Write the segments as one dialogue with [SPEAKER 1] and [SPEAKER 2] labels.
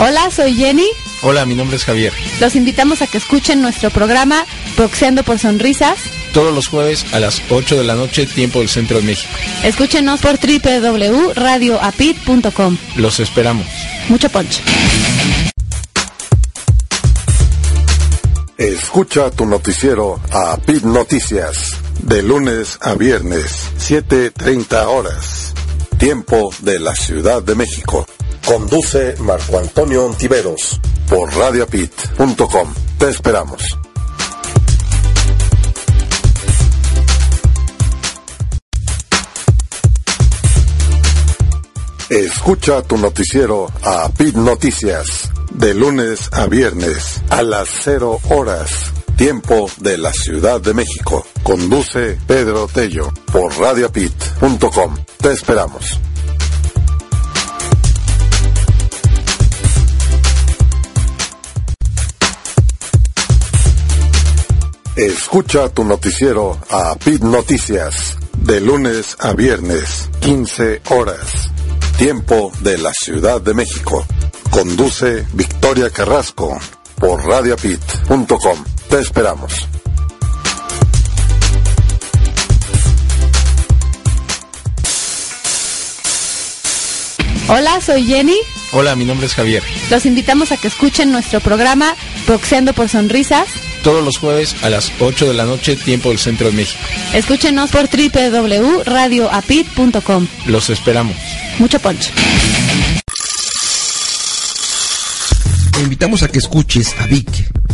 [SPEAKER 1] Hola, soy Jenny.
[SPEAKER 2] Hola, mi nombre es Javier.
[SPEAKER 1] Los invitamos a que escuchen nuestro programa Boxeando por Sonrisas.
[SPEAKER 2] Todos los jueves a las 8 de la noche, tiempo del Centro de México.
[SPEAKER 1] Escúchenos por www.radioapit.com.
[SPEAKER 2] Los esperamos.
[SPEAKER 1] Mucho ponche.
[SPEAKER 3] Escucha tu noticiero a PIT Noticias de lunes a viernes, 7.30 horas. Tiempo de la Ciudad de México. Conduce Marco Antonio Ontiveros por radiopit.com. Te esperamos. Escucha tu noticiero a PIT Noticias de lunes a viernes a las 0 horas. Tiempo de la Ciudad de México. Conduce Pedro Tello por radiopit.com. Te esperamos. Escucha tu noticiero a PIT Noticias de lunes a viernes, 15 horas. Tiempo de la Ciudad de México. Conduce Victoria Carrasco por radiopit.com. Te esperamos.
[SPEAKER 1] Hola, soy Jenny.
[SPEAKER 2] Hola, mi nombre es Javier.
[SPEAKER 1] Los invitamos a que escuchen nuestro programa Boxeando por Sonrisas.
[SPEAKER 2] Todos los jueves a las 8 de la noche, tiempo del Centro de México.
[SPEAKER 1] Escúchenos por www.radioapit.com.
[SPEAKER 2] Los esperamos.
[SPEAKER 1] Mucho ponche.
[SPEAKER 4] Te invitamos a que escuches a Vic,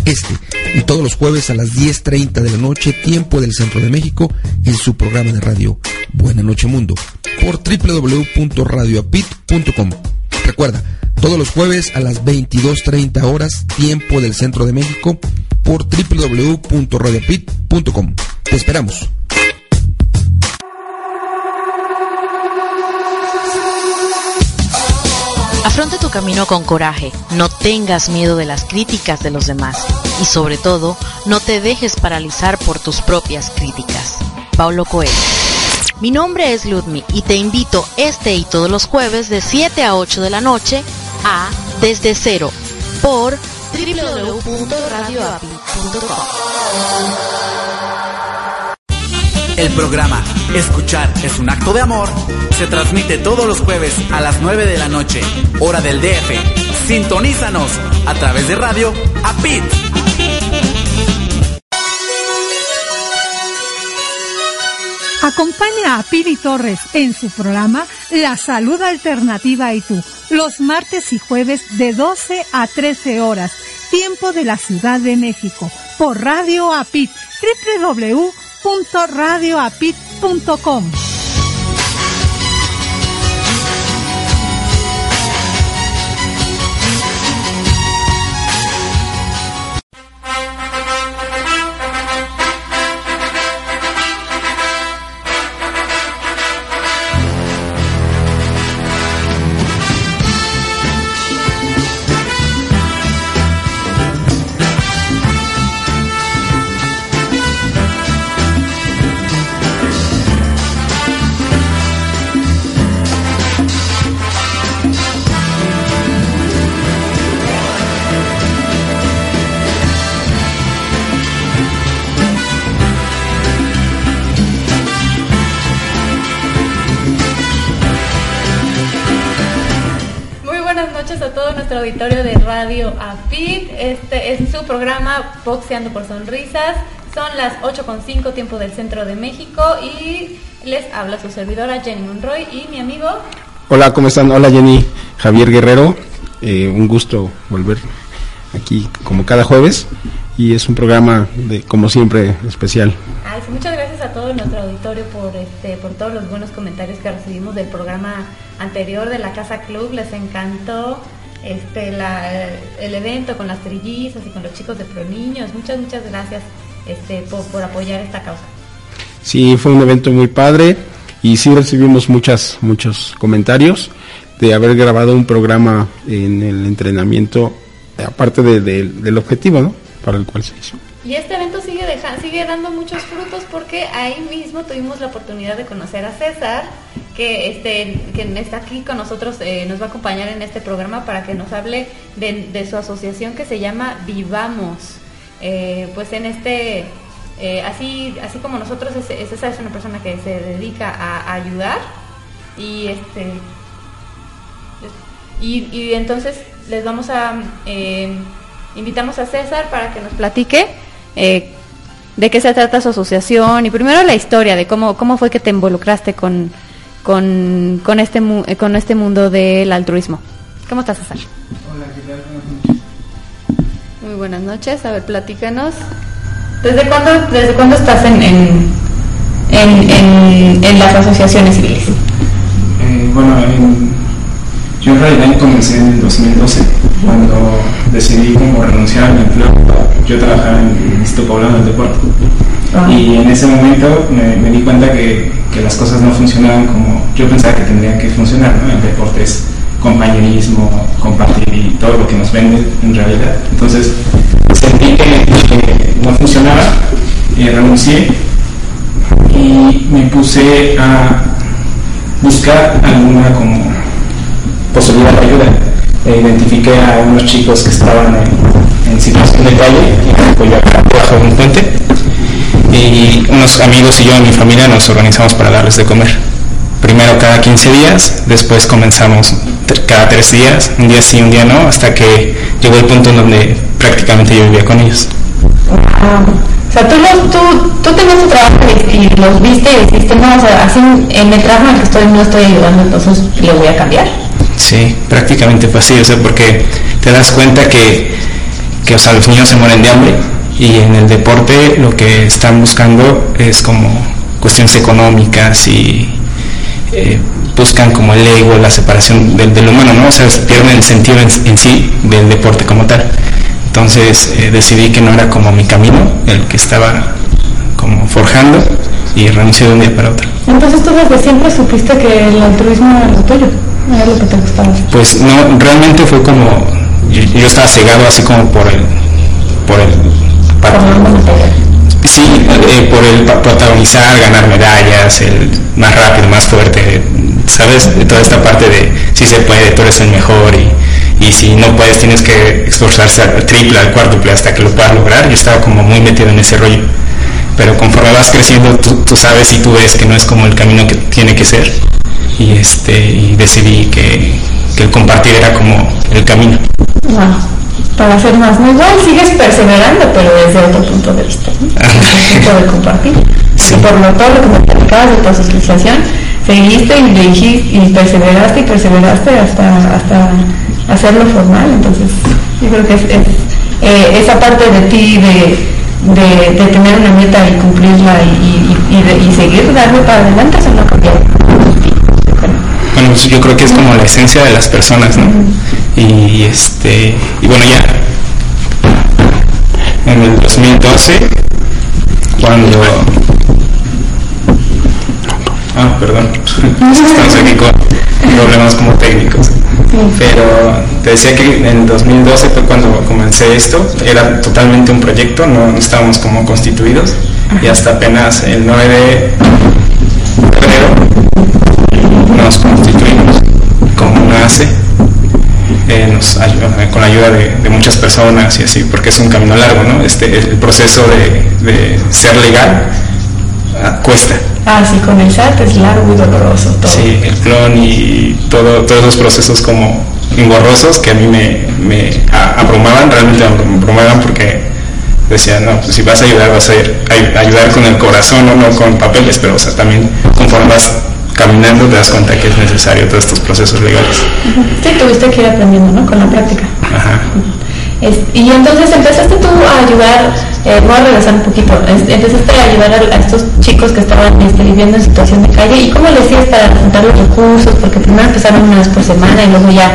[SPEAKER 4] este, y todos los jueves a las 10.30 de la noche, tiempo del Centro de México, en su programa de radio Buena Noche Mundo, por www.radioapit.com. Recuerda, todos los jueves a las 22.30 horas, tiempo del Centro de México, por www.radiopit.com. Te esperamos.
[SPEAKER 5] Afronta tu camino con coraje, no tengas miedo de las críticas de los demás y sobre todo, no te dejes paralizar por tus propias críticas. Paulo Coelho. Mi nombre es Ludmi y te invito este y todos los jueves de 7 a 8 de la noche a Desde Cero por www.radioapi.com.
[SPEAKER 6] El programa Escuchar es un acto de amor se transmite todos los jueves a las 9 de la noche, hora del DF. Sintonízanos a través de radio APIT.
[SPEAKER 7] Acompaña a Piri Torres en su programa La Salud Alternativa y tú, los martes y jueves de 12 a 13 horas, tiempo de la Ciudad de México, por Radio APIT, www.radioapit.com.
[SPEAKER 8] Radio APIT. Este es su programa Boxeando por Sonrisas. Son las 8.5 tiempo del centro de México y les habla su servidora Jenny Monroy y mi amigo.
[SPEAKER 2] Hola, ¿cómo están? Hola, Jenny. Javier Guerrero. Eh, un gusto volver aquí como cada jueves. y es un programa de como siempre especial.
[SPEAKER 8] Ay, sí, muchas gracias a todo nuestro auditorio por este por todos los buenos comentarios que recibimos del programa anterior de la Casa Club, les encantó este la, el evento con las trillizas y con los chicos de Pro Niños. Muchas muchas gracias este por, por apoyar esta causa.
[SPEAKER 2] Sí, fue un evento muy padre y sí recibimos muchas muchos comentarios de haber grabado un programa en el entrenamiento aparte de, de, del objetivo, ¿no? Para el cual se hizo.
[SPEAKER 8] Y este evento sigue dejando, sigue dando muchos frutos porque ahí mismo tuvimos la oportunidad de conocer a César, que este que está aquí con nosotros, eh, nos va a acompañar en este programa para que nos hable de, su asociación que se llama Vivamos. Eh, pues en este, eh, así así como nosotros, César es una persona que se dedica a, ayudar y este y, entonces les vamos a invitamos a César para que nos platique de qué se trata su asociación y primero la historia de cómo, cómo fue que te involucraste con, con, con, este, eh, con este mundo del altruismo. ¿Cómo estás, César?
[SPEAKER 9] Hola, ¿qué tal? Buenas noches.
[SPEAKER 8] Muy buenas noches. A ver, platícanos. ¿Desde cuándo, desde cuándo estás en, en, en, en, en las asociaciones civiles?
[SPEAKER 9] Eh, bueno, yo en realidad comencé en el 2012 cuando decidí como renunciar a mi empleo. Yo trabajaba en el Instituto Poblano del Deporte. Ah. Y en ese momento me, me di cuenta que, que, las cosas no funcionaban como yo pensaba que tendrían que funcionar. ¿no? El deporte compañerismo, compartir y todo lo que nos vende en realidad. Entonces sentí que, no funcionaba y renuncié y me puse a buscar alguna como posibilidad de ayuda e identifiqué a unos chicos que estaban en, en situación de calle pues yo bajo un puente y unos amigos y yo y mi familia nos organizamos para darles de comer. Primero cada 15 días después comenzamos cada tres días un día sí un día no hasta que llegó el punto en donde prácticamente yo vivía con ellos.
[SPEAKER 8] O sea, tú, los, tú, tú tenías tu trabajo y los viste y dijiste, no, o sea, así en el trabajo en el que estoy no estoy ayudando, entonces le voy a cambiar.
[SPEAKER 9] Sí, prácticamente fue así, o sea, porque te das cuenta que, que o sea, los niños se mueren de hambre y en el deporte lo que están buscando es como cuestiones económicas y eh, buscan como el ego, la separación del, del, humano, ¿no? O sea, pierden el sentido en, en sí del deporte como tal. Entonces eh, decidí que no era como mi camino, el que estaba como forjando y renuncié de un día para otro.
[SPEAKER 8] Entonces tú desde siempre supiste que el altruismo era lo tuyo, era lo que te gustaba.
[SPEAKER 9] Pues no, realmente fue como, yo, yo estaba cegado así como por el, por el, para, sí, eh, por el protagonizar, ganar medallas, el más rápido, más fuerte, sabes, toda esta parte de si se puede, tú eres el mejor y y si no puedes tienes que esforzarse al triple, al cuádruple hasta que lo puedas lograr. Yo estaba como muy metido en ese rollo. Pero conforme vas creciendo, tú, tú sabes y tú ves que no es como el camino que tiene que ser. Y, este, y decidí que, que el compartir era como el camino.
[SPEAKER 8] Wow. Para hacer más, ¿no? Igual sigues perseverando, pero desde otro punto de vista, ¿no? Desde el punto de compartir. Sí. Por lo todo lo que me platicabas de tu asociación, seguiste y dijiste y perseveraste y perseveraste hasta, hasta hacerlo formal. Entonces, yo creo que es, es eh, esa parte de ti de, de, de, tener una meta y cumplirla y, y, y, de, y seguir, darle para adelante, eso no ha cambiado.
[SPEAKER 9] Bueno, pues yo creo que es como la esencia de las personas, ¿no? Uh -huh. Y, este, y bueno, ya en el 2012, cuando Ah, perdón. Estamos aquí con problemas como técnicos. Pero te decía que en el 2012 fue cuando comencé esto. Era totalmente un proyecto, no, no estábamos como constituidos. Y hasta apenas el 9 de febrero nos constituimos como una ACE. Eh, nos ayuda, con la ayuda de, de, muchas personas y así, porque es un camino largo, ¿no? Este, el proceso de, de ser legal uh, cuesta.
[SPEAKER 8] Ah, sí, con el SAT es largo y doloroso todo.
[SPEAKER 9] Sí, el clon y todo, todos los procesos como engorrosos que a mí me, me abrumaban, realmente me abrumaban porque decía, no, pues si vas a ayudar, vas a, ir, a ayudar con el corazón, no, no con papeles, pero o sea, también conforme vas caminando te das cuenta que es necesario todos estos procesos legales.
[SPEAKER 8] Sí, tuviste que ir aprendiendo, ¿no? Con la práctica.
[SPEAKER 9] Ajá.
[SPEAKER 8] y entonces empezaste tú a ayudar, eh, voy a regresar un poquito, empezaste a ayudar a, estos chicos que estaban este, viviendo en situación de calle y cómo le hacías para juntar los recursos, porque primero empezaron una vez por semana y luego ya,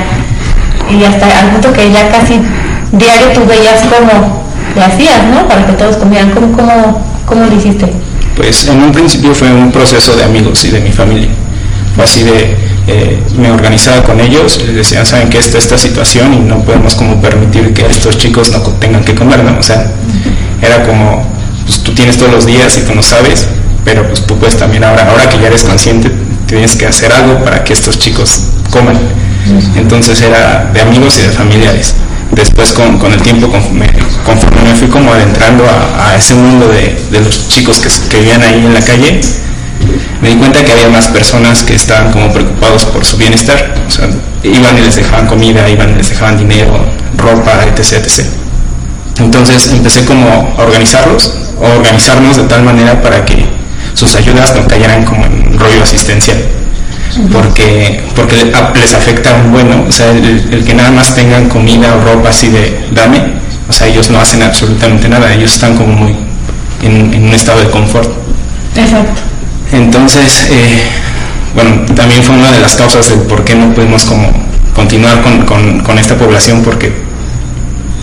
[SPEAKER 8] y hasta al punto que ya casi diario tú veías cómo le hacías, ¿no? Para que todos comieran, ¿cómo, cómo, cómo lo hiciste?
[SPEAKER 9] Pues en un principio fue un proceso de amigos y de mi familia, fue así de eh, me organizaba con ellos, les decían, saben que esta esta situación y no podemos como permitir que estos chicos no tengan que comer, ¿no? O sea, era como, pues tú tienes todos los días y tú no sabes, pero pues tú puedes también ahora, ahora que ya eres consciente, tienes que hacer algo para que estos chicos coman. Entonces era de amigos y de familiares. Después con, con el tiempo, conforme, me fui como adentrando a, ese mundo de, de los chicos que, que vivían ahí en la calle, me di cuenta que había más personas que estaban como preocupados por su bienestar. Iban y les dejaban comida, iban y les dejaban dinero, ropa, etc. Entonces empecé como a organizarlos, o organizarnos de tal manera para que sus ayudas no cayeran como en rollo asistencial. Porque, porque les afecta un bueno, o sea, el, que nada más tengan comida o ropa así de dame, o sea, ellos no hacen absolutamente nada, ellos están como muy en, en un estado de confort.
[SPEAKER 8] Exacto.
[SPEAKER 9] Entonces, eh, bueno, también fue una de las causas de por qué no pudimos como continuar con, esta población porque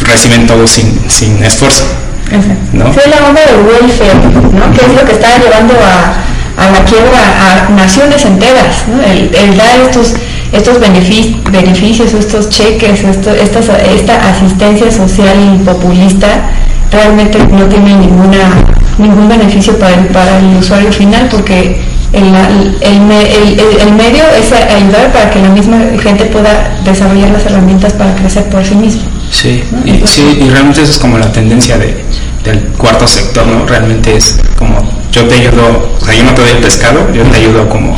[SPEAKER 9] reciben todo sin, sin esfuerzo.
[SPEAKER 8] ¿no? Sí, la onda del welfare, ¿no? que es lo que está llevando a, a la quiebra a naciones enteras, ¿no? el, dar estos, estos beneficios, estos cheques, esto, esta, esta asistencia social populista realmente no tiene ninguna ningún beneficio para el, para el usuario final porque el, el, el, medio es ayudar para que la misma gente pueda desarrollar las herramientas para crecer por sí mismo.
[SPEAKER 9] Sí, y, sí, y realmente eso es como la tendencia de, del cuarto sector, ¿no? Realmente es como yo te ayudo, o sea, yo no te doy el pescado, yo te ayudo como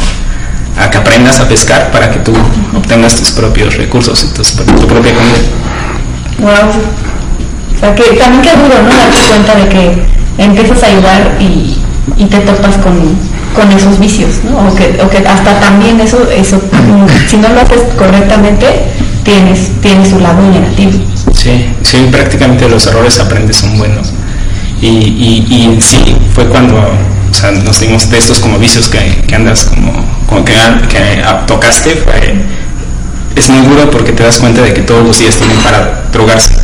[SPEAKER 9] a que aprendas a pescar para que tú obtengas tus propios recursos y tu propia comida.
[SPEAKER 8] Wow. O sea, que también que duro, ¿no? Darte cuenta de que empiezas a ayudar y, te topas con, esos vicios, ¿no? O que, o que hasta también eso, eso, si no lo haces correctamente, tienes, tienes su lado negativo.
[SPEAKER 9] Sí, sí, prácticamente los errores aprendes son buenos. Y, y, en sí fue cuando o sea, nos dimos de estos como vicios que, andas como, como que, que tocaste, es muy duro porque te das cuenta de que todos los días tienen para drogarse,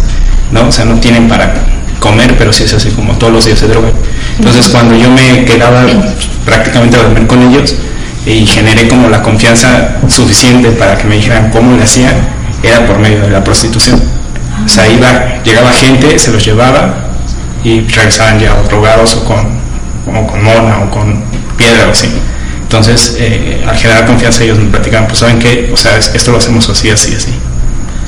[SPEAKER 9] ¿no? O sea, no tienen para comer, pero sí es así como todos los días se drogan. Entonces cuando yo me quedaba prácticamente a dormir con ellos y generé como la confianza suficiente para que me dijeran cómo le hacían, era por medio de la prostitución. O sea, iba, llegaba gente, se los llevaba y regresaban ya drogados o con, con mona o con piedra o así. Entonces, eh, al generar confianza ellos me platicaban, pues saben qué, o sea, esto lo hacemos así, así, así.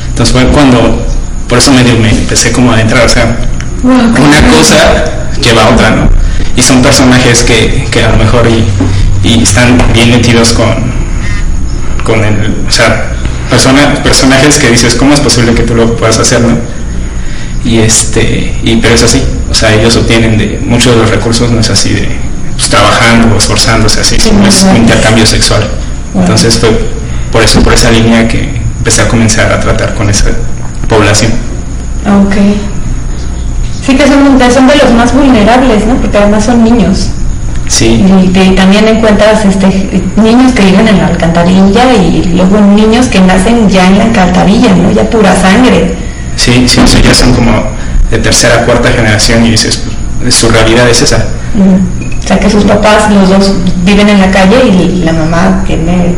[SPEAKER 9] Entonces fue cuando, por eso medio me empecé como a adentrar, o sea, una cosa lleva a otra, ¿no? Y son personajes que, a lo mejor y, están bien metidos con, con el, o sea, personajes que dices, ¿cómo es posible que tú lo puedas hacer, no? Y este, y, pero es así, o sea, ellos obtienen de muchos de los recursos, no es así de pues, trabajando o esforzándose así, sino es un intercambio sexual. Entonces fue por eso, por esa línea que empecé a comenzar a tratar con esa población.
[SPEAKER 8] Okay. Sí que son, son de los más vulnerables, ¿no? Porque además son niños.
[SPEAKER 9] Sí.
[SPEAKER 8] Y, también encuentras este, niños que viven en la alcantarilla y luego niños que nacen ya en la alcantarilla, ¿no? Ya pura sangre.
[SPEAKER 9] Sí, sí, ya son como de tercera, cuarta generación y dices, pues, su realidad es esa.
[SPEAKER 8] O sea, que sus papás, los dos, viven en la calle y la mamá tiene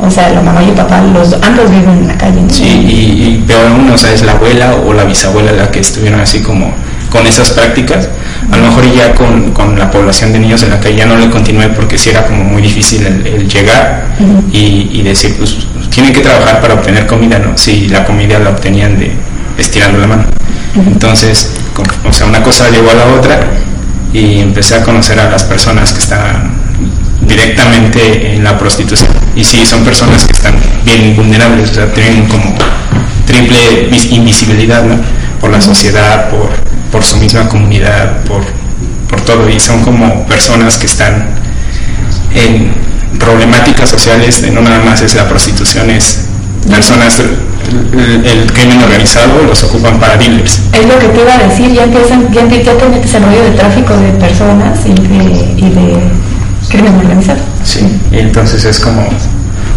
[SPEAKER 8] o sea, la mamá y el papá, los ambos viven en la calle.
[SPEAKER 9] Sí, y, peor aún, o sea, es la abuela o la bisabuela la que estuvieron así como con esas prácticas. A lo mejor ya con, con la población de niños en la calle ya no le continué porque sí era como muy difícil el, llegar y, y, decir, pues tienen que trabajar para obtener comida, ¿no? Si la comida la obtenían de estirando la mano. Entonces, o sea, una cosa llegó a la otra y empecé a conocer a las personas que estaban directamente en la prostitución. Y sí, son personas que están bien vulnerables, o sea, tienen como triple invisibilidad, ¿no? Por la sociedad, por, por su misma comunidad, por, por todo. Y son como personas que están en problemáticas sociales, de no nada más es la prostitución, es personas, el, el crimen organizado los ocupan para dealers.
[SPEAKER 8] Es lo que te iba a decir, ya empiezan, ya, ya te metes en rollo de tráfico de personas y de, y de crimen organizado.
[SPEAKER 9] Sí, y entonces es como,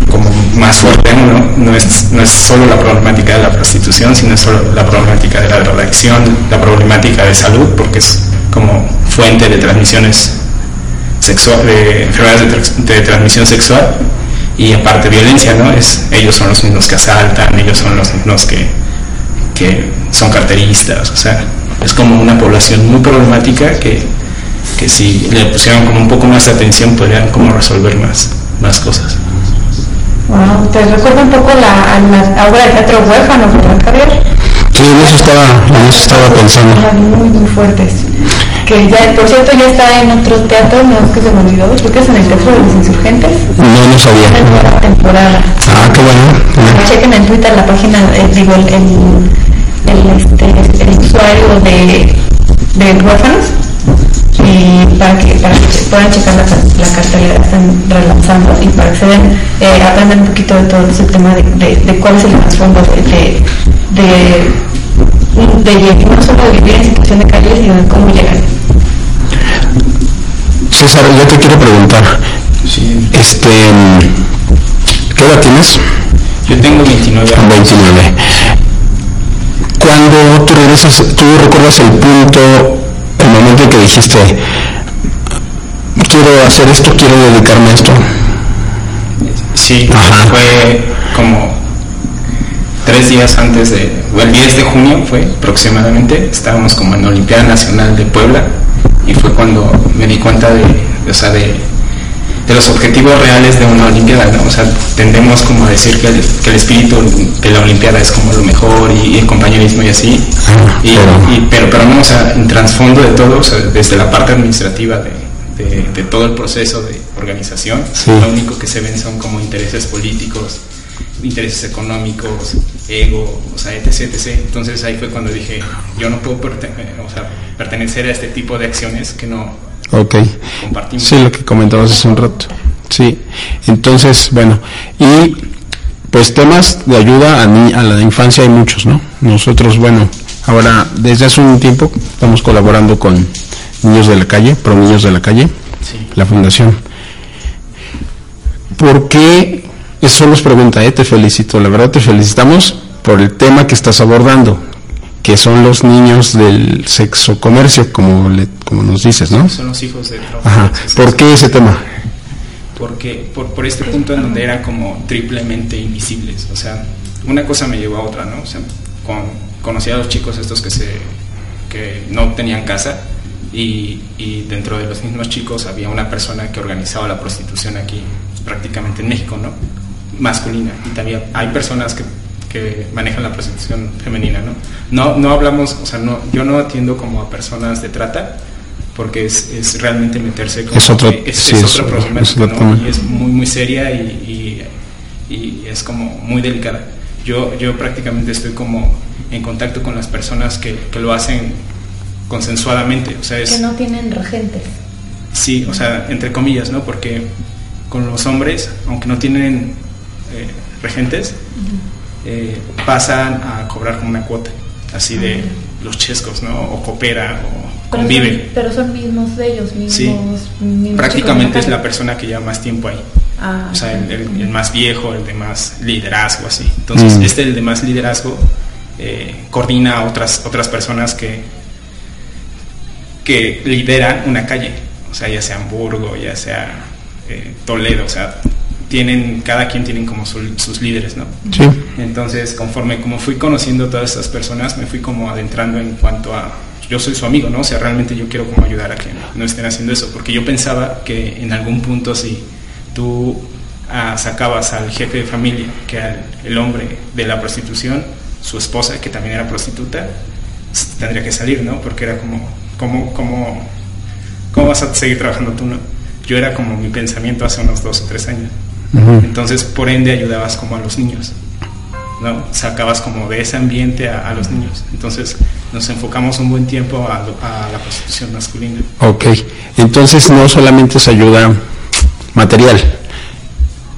[SPEAKER 9] como más fuerte, ¿no? No es, no es solo la problemática de la prostitución, sino solo la problemática de la drogadicción, la problemática de salud, porque es como fuente de transmisiones sexual, de enfermedades de, tra- de transmisión sexual y aparte violencia, ¿no? Es, ellos son los mismos que asaltan, ellos son los mismos que, que son carteristas, o sea, es como una población muy problemática que, que si le pusieran como un poco más de atención podrían como resolver más, más cosas.
[SPEAKER 8] Te recuerda un poco la, obra de teatro huérfano, ¿verdad, Javier?
[SPEAKER 2] Sí, en eso estaba, en eso estaba pensando.
[SPEAKER 8] Muy, muy fuertes. Que ya, por cierto, ya está en otro teatro, no que se me olvidó, creo que es en el Teatro de los Insurgentes.
[SPEAKER 2] No, no sabía.
[SPEAKER 8] Es nueva temporada.
[SPEAKER 2] Ah, qué bueno.
[SPEAKER 8] Chequen en Twitter la página, eh, digo, el, el, este, el usuario de, de huérfanos y para que, para que puedan checar la, la cartelera que están relanzando y para que se den, eh, aprendan un poquito de todo ese tema de, de, de cuál es el trasfondo de, de, de, no solo de vivir en situación de calle, sino de cómo llegan.
[SPEAKER 2] César, yo te quiero preguntar. Este, ¿qué edad tienes?
[SPEAKER 9] Yo tengo 29 años.
[SPEAKER 2] 29. Cuando tú regresas, tú recuerdas el punto, el momento en que dijiste, quiero hacer esto, quiero dedicarme a esto.
[SPEAKER 9] Sí, fue como tres días antes de, o el 10 de junio fue aproximadamente, estábamos como en la Olimpiada Nacional de Puebla y fue cuando me di cuenta de, o sea, de, de los objetivos reales de una Olimpiada, ¿no? O sea, tendemos como a decir que el, que el espíritu de la Olimpiada es como lo mejor y, y el compañerismo y así, y, y- pero, pero no, o sea, en trasfondo de todo, o sea, desde la parte administrativa de, de- de todo el proceso de organización,
[SPEAKER 2] Sí.
[SPEAKER 9] lo único que se ven son como intereses políticos, intereses económicos, ego, o sea, etc, etc. Entonces ahí fue cuando dije, yo no puedo eh, o sea, pertenecer a este tipo de acciones que no compartimos.
[SPEAKER 2] Sí, lo que comentabas hace un rato. Sí. Entonces, bueno, y pues temas de ayuda a, ni- a la infancia hay muchos, ¿no? Nosotros, bueno, ahora desde hace un tiempo estamos colaborando con Niños de la Calle, Pro Niños de la Calle,
[SPEAKER 9] Sí.
[SPEAKER 2] la fundación. ¿Por qué? Eso es pregunta, ¿eh? te felicito, la verdad te felicitamos por el tema que estás abordando, que son los niños del sexo comercio, como, le- como nos dices, ¿no?
[SPEAKER 9] Son los hijos de
[SPEAKER 2] Ajá. ¿Por qué ese tema?
[SPEAKER 9] porque por, por este punto en donde eran como triplemente invisibles. O sea, una cosa me llevó a otra, ¿no? O sea, con- conocí a los chicos estos que, se, que no tenían casa y, y dentro de los mismos chicos había una persona que organizaba la prostitución aquí, prácticamente en México, ¿no? Masculina. Y también hay personas que, que manejan la prostitución femenina, ¿no? No, no hablamos, o sea, no, yo no atiendo como a personas de trata, porque es, es realmente meterse como
[SPEAKER 2] Es otro-
[SPEAKER 9] es,
[SPEAKER 2] sí,
[SPEAKER 9] es
[SPEAKER 2] es-
[SPEAKER 9] otra problemática, ¿no? Y es muy muy seria y, y, y es como muy delicada. Yo, yo prácticamente estoy como en contacto con las personas que, que lo hacen consensuadamente, o sea, es,
[SPEAKER 8] Que no tienen regentes.
[SPEAKER 9] Sí, o sea, entre comillas, ¿no? Porque con los hombres, aunque no tienen eh, regentes, eh, pasan a cobrar como una cuota, así de los chescos, ¿no? O coopera, o
[SPEAKER 8] Pero
[SPEAKER 9] convive.
[SPEAKER 8] son, pero son mismos de ellos, mismos.
[SPEAKER 9] Sí,
[SPEAKER 8] mismos
[SPEAKER 9] prácticamente es la persona que lleva más tiempo ahí.
[SPEAKER 8] Ah,
[SPEAKER 9] O sea, el, el- el más viejo, el de más liderazgo, así. Entonces,
[SPEAKER 2] Mm.
[SPEAKER 9] este, el de más liderazgo, eh, coordina a otras, otras personas que, que lideran una calle. O sea, ya sea Hamburgo, ya sea eh, Toledo, o sea, tienen, cada quien tienen como su- sus líderes, ¿no?
[SPEAKER 2] Sí.
[SPEAKER 9] Entonces, conforme como fui conociendo todas estas personas, me fui como adentrando en cuanto a yo soy su amigo, ¿no? O sea, realmente yo quiero como ayudar a que no estén haciendo eso, porque yo pensaba que en algún punto si tú ah, sacabas al jefe de familia, que al el hombre de la prostitución, su esposa, que también era prostituta, tendría que salir, ¿no? Porque era como, ¿cómo, cómo, cómo vas a seguir trabajando tú, no? Yo era como mi pensamiento hace unos dos o tres años. Entonces, por ende, ayudabas como a los niños, ¿no? Sacabas como de ese ambiente a, a los niños. Entonces, nos enfocamos un buen tiempo a la prostitución masculina.
[SPEAKER 2] Ok, entonces no solamente es ayuda material,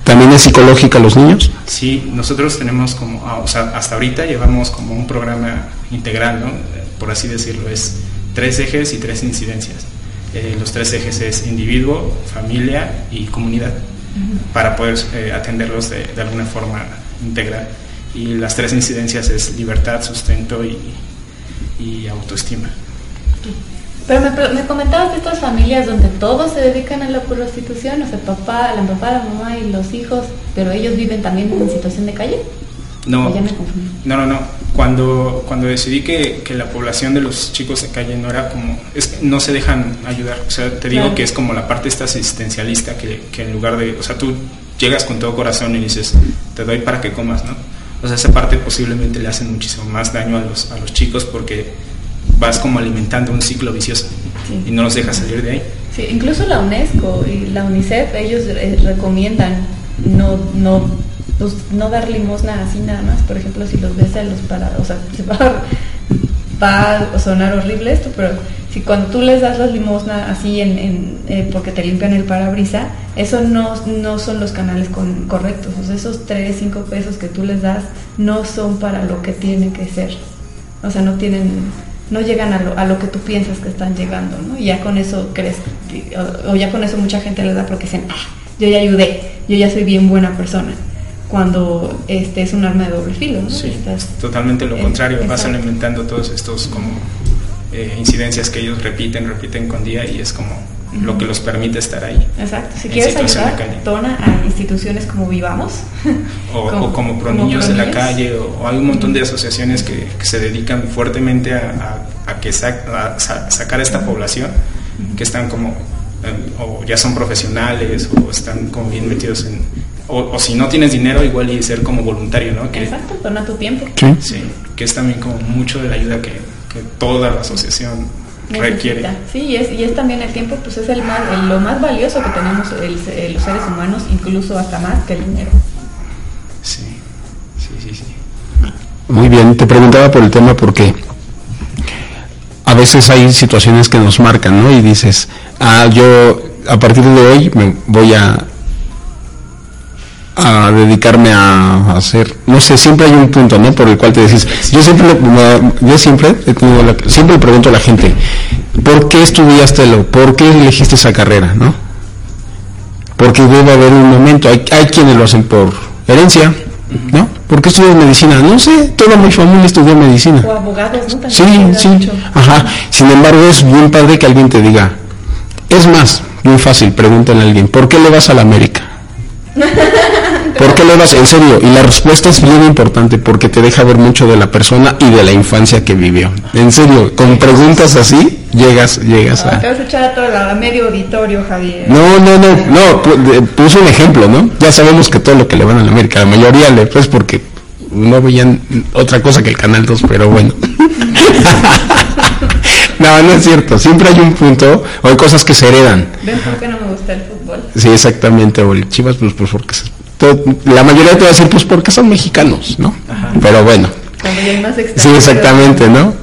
[SPEAKER 2] también es psicológica a los niños.
[SPEAKER 9] Sí, nosotros tenemos como, ah, o sea, hasta ahorita llevamos como un programa integral, ¿no? Por así decirlo, es tres ejes y tres incidencias. Eh, los tres ejes es individuo, familia y comunidad, para poder eh, atenderlos de, alguna forma integral. Y las tres incidencias es libertad, sustento y, y autoestima.
[SPEAKER 8] Pero me, me, comentabas de estas familias donde todos se dedican a la prostitución, o sea, papá, la papá, la mamá y los hijos, pero ellos viven también en situación de calle.
[SPEAKER 9] No, no, no, no. Cuando, cuando decidí que, que, la población de los chicos de calle no era como, es que no se dejan ayudar. O sea, te digo claro. que es como la parte esta asistencialista que, que, en lugar de, o sea, tú llegas con todo corazón y dices, te doy para que comas, ¿no? O sea, esa parte posiblemente le hacen muchísimo más daño a los, a los chicos porque vas como alimentando un ciclo vicioso sí. y no los dejas salir de ahí.
[SPEAKER 8] Sí, incluso la UNESCO y la UNICEF, ellos eh, recomiendan no, no, no dar limosna así nada más. Por ejemplo, si los ves en los parados, o sea, se va, a sonar horrible esto, pero si cuando tú les das la limosna así en, eh, porque te limpian el parabrisa, eso no, no son los canales correctos. O sea, esos 3, 5 pesos que tú les das no son para lo que tiene que ser. O sea, no tienen no llegan a lo, a lo, que tú piensas que están llegando, ¿no? Y ya con eso crees, o, o, ya con eso mucha gente les da porque dicen, ah, yo ya ayudé, yo ya soy bien buena persona, cuando este es un arma de doble filo, ¿no?
[SPEAKER 9] Sí, Estás, totalmente lo eh, contrario, exacto. vas alimentando todos estos como eh, incidencias que ellos repiten, repiten con día y es como uh -huh. lo que los permite estar ahí.
[SPEAKER 8] Exacto, si quieres ayudar, dona a instituciones como Vivamos.
[SPEAKER 9] O como, o como Pro como Niños de la Calle, o, o, hay un montón de asociaciones que, que se dedican fuertemente a, a, a que sac, a sacar a esta población, que están como, eh, o ya son profesionales, o están como bien metidos en... O, o, si no tienes dinero, igual y ser como voluntario, ¿no?
[SPEAKER 8] Que, Exacto, dona tu tiempo.
[SPEAKER 9] Sí. sí, que es también como mucho de la ayuda que, que toda la asociación requiere.
[SPEAKER 8] Sí, y es, y es también el tiempo, pues es el más, el, lo más valioso que tenemos el, el, los seres humanos, incluso hasta más que el dinero.
[SPEAKER 9] Sí, sí, sí, sí.
[SPEAKER 2] Muy bien, te preguntaba por el tema porque a veces hay situaciones que nos marcan, ¿no? Y dices, ah, yo a partir de hoy me voy a a dedicarme a hacer, no sé, siempre hay un punto, ¿no? Por el cual te decís, yo siempre, yo siempre, siempre le pregunto a la gente, ¿por qué estudiaste lo? ¿Por qué elegiste esa carrera, no? Porque debe haber un momento, hay, hay quienes lo hacen por herencia, ¿no? ¿Por qué estudias medicina? No sé, toda mi familia estudió medicina.
[SPEAKER 8] O abogados, ¿no?
[SPEAKER 2] Sí, sí, mucho. ajá. Sin embargo, es bien padre que alguien te diga, es más, muy fácil, pregúntale a alguien, ¿por qué le vas a la América? ¿Por qué le das? En serio, y la respuesta es bien importante porque te deja ver mucho de la persona y de la infancia que vivió. En serio, con preguntas así, llegas, llegas
[SPEAKER 8] a... Te vas a echar a todo el medio auditorio, Javier.
[SPEAKER 2] No, no, no, no, puse un ejemplo, ¿no? Ya sabemos que todo lo que le van a la América, la mayoría le, pues porque no veían otra cosa que el Canal 2, pero bueno. no, no es cierto. Siempre hay un punto, o hay cosas que se heredan.
[SPEAKER 8] ¿Ven por qué no me gusta el fútbol?
[SPEAKER 2] Sí, exactamente. O el Chivas, pues, pues porque la mayoría te va a decir, pues porque son mexicanos, ¿no? Ajá. Pero bueno. sí, exactamente, ¿no?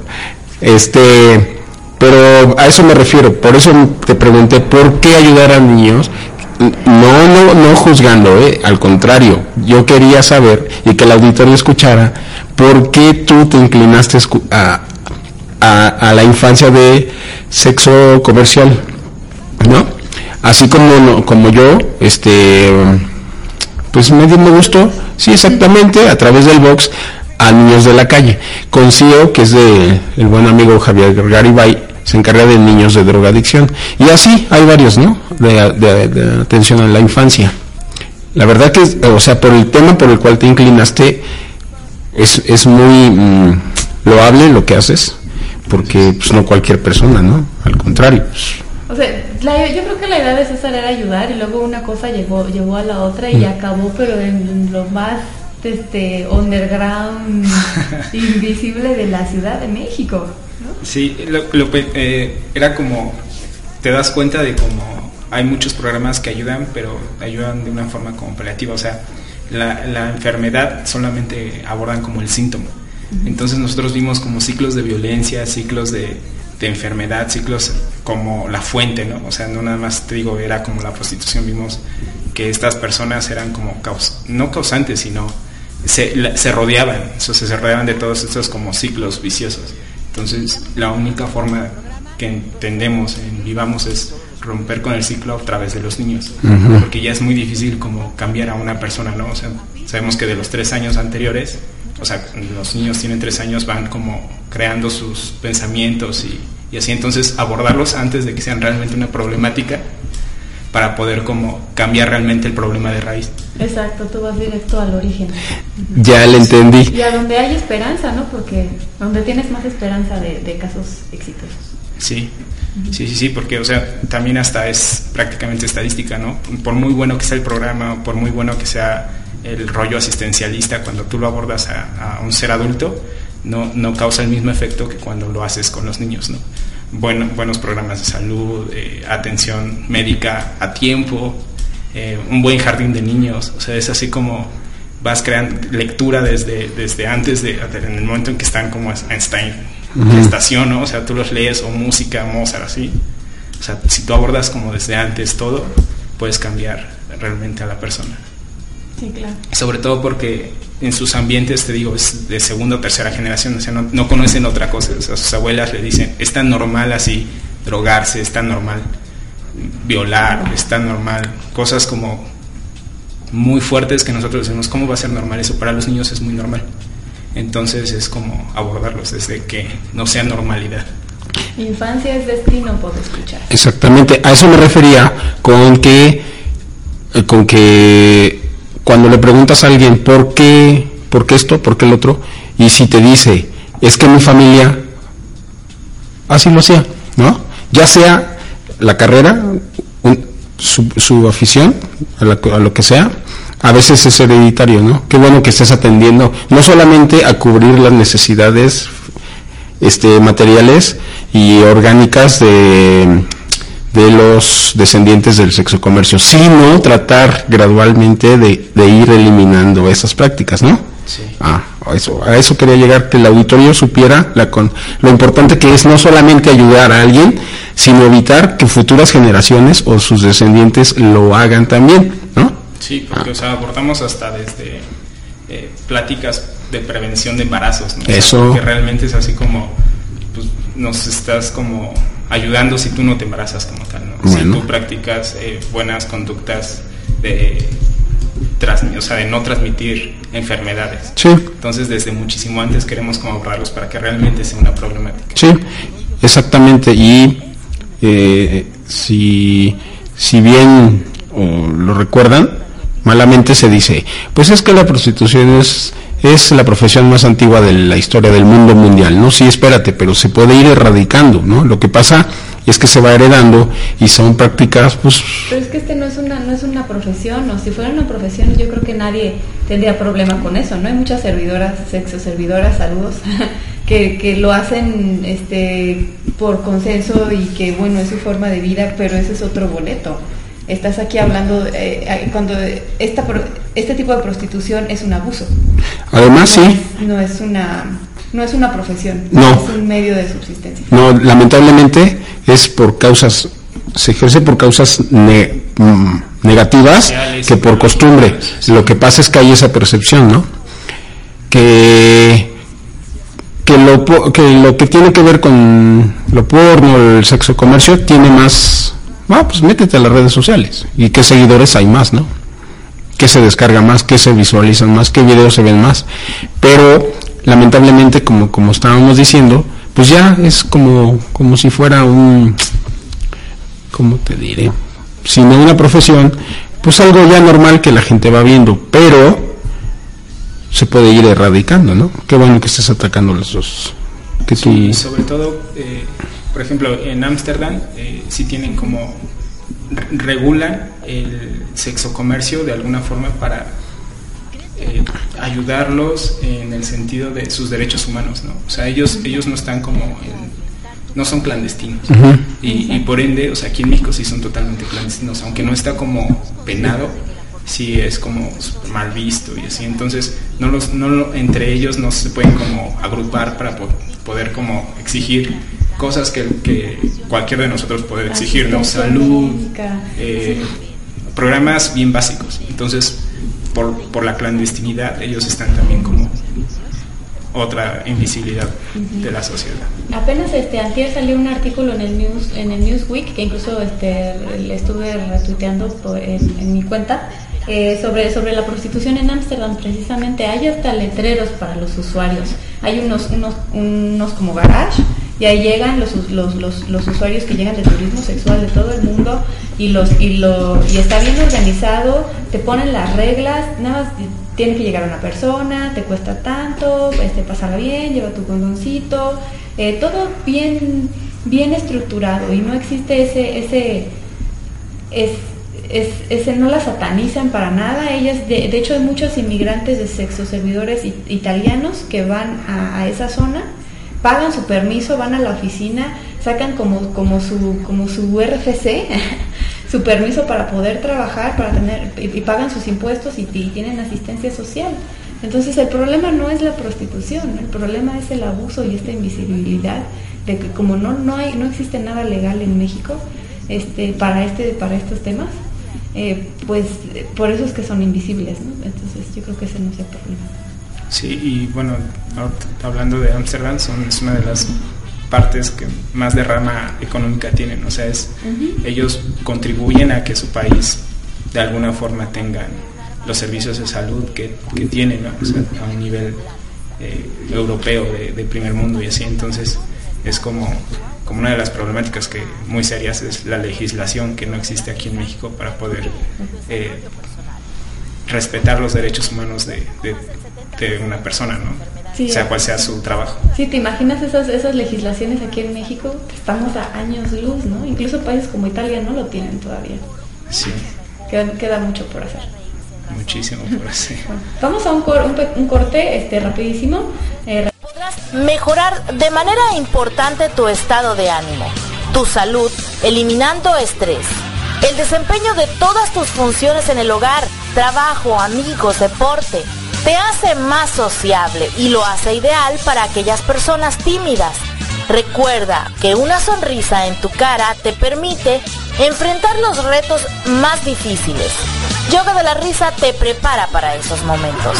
[SPEAKER 2] Este, pero a eso me refiero. Por eso te pregunté, ¿por qué ayudar a niños? No, no, no juzgando, ¿eh? al contrario, yo quería saber y que el auditorio escuchara por qué tú te inclinaste a, a, a la infancia de sexo comercial, ¿no? Así como, como yo, este, pues me, me gustó, sí, exactamente, a través del box a niños de la calle. Con CIO, que es de el buen amigo Javier Garibay, se encarga de niños de drogadicción. Y así hay varios, ¿no? De, de, atención a la infancia. La verdad que, o sea, por el tema por el cual te inclinaste, es, es muy mmm, loable lo que haces, porque pues, no cualquier persona, ¿no? Al contrario. Pues.
[SPEAKER 8] O sea, la, yo creo que la idea de César era ayudar y luego una cosa llegó, llevó a la otra y mm. acabó, pero en lo más este underground invisible de la Ciudad de México.
[SPEAKER 9] Sí, lo, lo, eh, era como, te das cuenta de cómo hay muchos programas que ayudan, pero ayudan de una forma como paliativa, o sea, la, la enfermedad solamente abordan como el síntoma. Entonces nosotros vimos como ciclos de violencia, ciclos de, de, enfermedad, ciclos como la fuente, ¿no? O sea, no nada más te digo, era como la prostitución, vimos que estas personas eran como caus no causantes, sino se, se rodeaban, o sea, se rodeaban de todos estos como ciclos viciosos. Entonces, la única forma que entendemos en Vivamos es romper con el ciclo a través de los niños, porque ya es muy difícil como cambiar a una persona, ¿no? O sea, sabemos que de los tres años anteriores, o sea, los niños tienen tres años, van como creando sus pensamientos y, y así, entonces abordarlos antes de que sean realmente una problemática para poder como cambiar realmente el problema de raíz.
[SPEAKER 8] Exacto, tú vas directo al origen.
[SPEAKER 2] Ya le entendí.
[SPEAKER 8] Y a donde hay esperanza, ¿no? Porque donde tienes más esperanza de, de casos exitosos.
[SPEAKER 9] Sí, sí, sí, sí, porque, o sea, también hasta es prácticamente estadística, ¿no? Por muy bueno que sea el programa, por muy bueno que sea el rollo asistencialista, cuando tú lo abordas a, a un ser adulto, no, no causa el mismo efecto que cuando lo haces con los niños, ¿no? Bueno, buenos programas de salud, eh, atención médica a tiempo, eh, un buen jardín de niños, o sea, es así como vas creando lectura desde, desde antes, de, en el momento en que están como esta en
[SPEAKER 2] Ujú.
[SPEAKER 9] estación, ¿no? O sea, tú los lees, o música, Mozart, así. O sea, si tú abordas como desde antes todo, puedes cambiar realmente a la persona.
[SPEAKER 8] Sí, claro.
[SPEAKER 9] Sobre todo porque en sus ambientes, te digo, es de segunda o tercera generación, o sea, no, no conocen otra cosa. O sea, sus abuelas le dicen, es tan normal así drogarse, es tan normal violar, es tan normal, cosas como muy fuertes que nosotros decimos, ¿cómo va a ser normal eso? Para los niños es muy normal. Entonces es como abordarlos desde que no sea normalidad.
[SPEAKER 8] Infancia es destino, puedo escuchar.
[SPEAKER 2] Exactamente, a eso me refería con que con que cuando le preguntas a alguien por qué, por qué esto, por qué el otro, y si te dice, es que mi familia así lo hacía, ¿no? Ya sea la carrera, su, afición, a lo que sea, a veces es hereditario, ¿no? Qué bueno que estés atendiendo, no solamente a cubrir las necesidades este, materiales y orgánicas de, de los descendientes del sexo comercio, sino tratar gradualmente de, de ir eliminando esas prácticas, ¿no?
[SPEAKER 9] Sí.
[SPEAKER 2] Ah, a eso, a eso quería llegar, que el auditorio supiera la con, lo importante que es no solamente ayudar a alguien, sino evitar que futuras generaciones o sus descendientes lo hagan también, ¿no?
[SPEAKER 9] Sí, porque o sea, abordamos hasta desde eh, pláticas de prevención de embarazos, ¿no? O sea,
[SPEAKER 2] Eso.
[SPEAKER 9] que realmente es así como, pues, nos estás como ayudando si tú no te embarazas como tal, ¿no?
[SPEAKER 2] Bueno.
[SPEAKER 9] Si tú practicas eh, buenas conductas de, o sea, de no transmitir enfermedades.
[SPEAKER 2] Sí.
[SPEAKER 9] Entonces, desde muchísimo antes queremos como para que realmente sea una problemática.
[SPEAKER 2] Sí, exactamente. Y eh, si, si bien o lo recuerdan, malamente se dice, pues es que la prostitución es, es la profesión más antigua de la historia del mundo mundial. No, sí, espérate, pero se puede ir erradicando, ¿no? Lo que pasa es que se va heredando y son prácticas, pues,
[SPEAKER 8] Pero es que este no es una no es una profesión, o si fuera una profesión yo creo que nadie tendría problema con eso, ¿no? Hay muchas servidoras, sexo servidoras, saludos, que, que lo hacen este por consenso y que bueno, es su forma de vida, pero ese es otro boleto. Estás aquí hablando eh, cuando esta pro- este tipo de prostitución es un abuso.
[SPEAKER 2] además
[SPEAKER 8] no
[SPEAKER 2] sí,
[SPEAKER 8] es, no es una no es una profesión,
[SPEAKER 2] No.
[SPEAKER 8] es un medio de subsistencia.
[SPEAKER 2] No, lamentablemente es por causas, se ejerce por causas ne- mm, negativas que por costumbre. Lo que pasa es que hay esa percepción, ¿no? Que, que, lo, po- que lo que tiene que ver con lo porno, el sexo comercio, tiene más... Ah, pues métete a las redes sociales. ¿Y qué seguidores hay más, no? qué se descarga más, qué se visualizan más, qué videos se ven más. Pero lamentablemente, como, como estábamos diciendo, pues ya es como, como si fuera un, ¿cómo te diré? Si no una profesión, pues algo ya normal que la gente va viendo, pero se puede ir erradicando, ¿no? Qué bueno que estés atacando los dos. Que tú...
[SPEAKER 9] Y sobre todo, eh, por ejemplo, en Ámsterdam eh, sí tienen como re- regulan el sexo comercio de alguna forma para eh, ayudarlos en el sentido de sus derechos humanos, ¿no? O sea, ellos ellos no están como en- no son clandestinos y, y por ende, o sea, aquí en México sí son totalmente clandestinos, aunque no está como penado, sí es como mal visto y así. Entonces, no los, no entre ellos no se pueden como agrupar para po- poder como exigir cosas que, que cualquier de nosotros puede exigir, ¿no?
[SPEAKER 8] Asistencia
[SPEAKER 9] Salud, eh, programas bien básicos. Entonces, por, por la clandestinidad, ellos están también como otra invisibilidad de la sociedad.
[SPEAKER 8] Apenas este antier salió un artículo en el news en el Newsweek que incluso este le estuve retuiteando en, mi cuenta eh, sobre sobre la prostitución en Ámsterdam precisamente hay hasta letreros para los usuarios hay unos unos unos como garage y ahí llegan los, los, los, usuarios que llegan de turismo sexual de todo el mundo y los y lo y está bien organizado te ponen las reglas nada más tiene que llegar una persona te cuesta tanto este pasarla bien lleva tu condoncito eh, todo bien bien estructurado y no existe ese ese es, ese no la satanizan para nada. Ellas de, de, hecho hay muchos inmigrantes de sexo servidores italianos que van a esa zona pagan su permiso, van a la oficina, sacan como, como, su, como su RFC, su permiso para poder trabajar, para tener, y, pagan sus impuestos y, tienen asistencia social. Entonces el problema no es la prostitución, el problema es el abuso y esta invisibilidad de que como no, no, hay, no existe nada legal en México este, para, este, para estos temas, eh, pues por eso es que son invisibles. Entonces yo creo que ese no es el problema.
[SPEAKER 9] Sí, y bueno, hablando de Ámsterdam, son es una de las partes que más derrama económica tienen, o sea, es, ellos contribuyen a que su país de alguna forma tengan los servicios de salud que, que tienen, ¿no? o sea, a un nivel eh, europeo de, primer mundo y así, entonces es como, como una de las problemáticas que muy serias es la legislación que no existe aquí en México para poder eh, respetar los derechos humanos de, de una persona, ¿no? sea cual sea su trabajo.
[SPEAKER 8] Sí, ¿te imaginas esas, esas legislaciones aquí en México? Estamos a años luz, ¿no? Incluso países como Italia no lo tienen todavía.
[SPEAKER 9] Sí.
[SPEAKER 8] Queda, mucho por hacer.
[SPEAKER 9] Muchísimo por hacer.
[SPEAKER 8] vamos a un, un, corte este, rapidísimo.
[SPEAKER 10] Eh, Podrás mejorar de manera importante tu estado de ánimo, tu salud, eliminando estrés. El desempeño de todas tus funciones en el hogar, trabajo, amigos, deporte, te hace más sociable y lo hace ideal para aquellas personas tímidas. Recuerda que una sonrisa en tu cara te permite enfrentar los retos más difíciles. Yoga de la risa te prepara para esos momentos.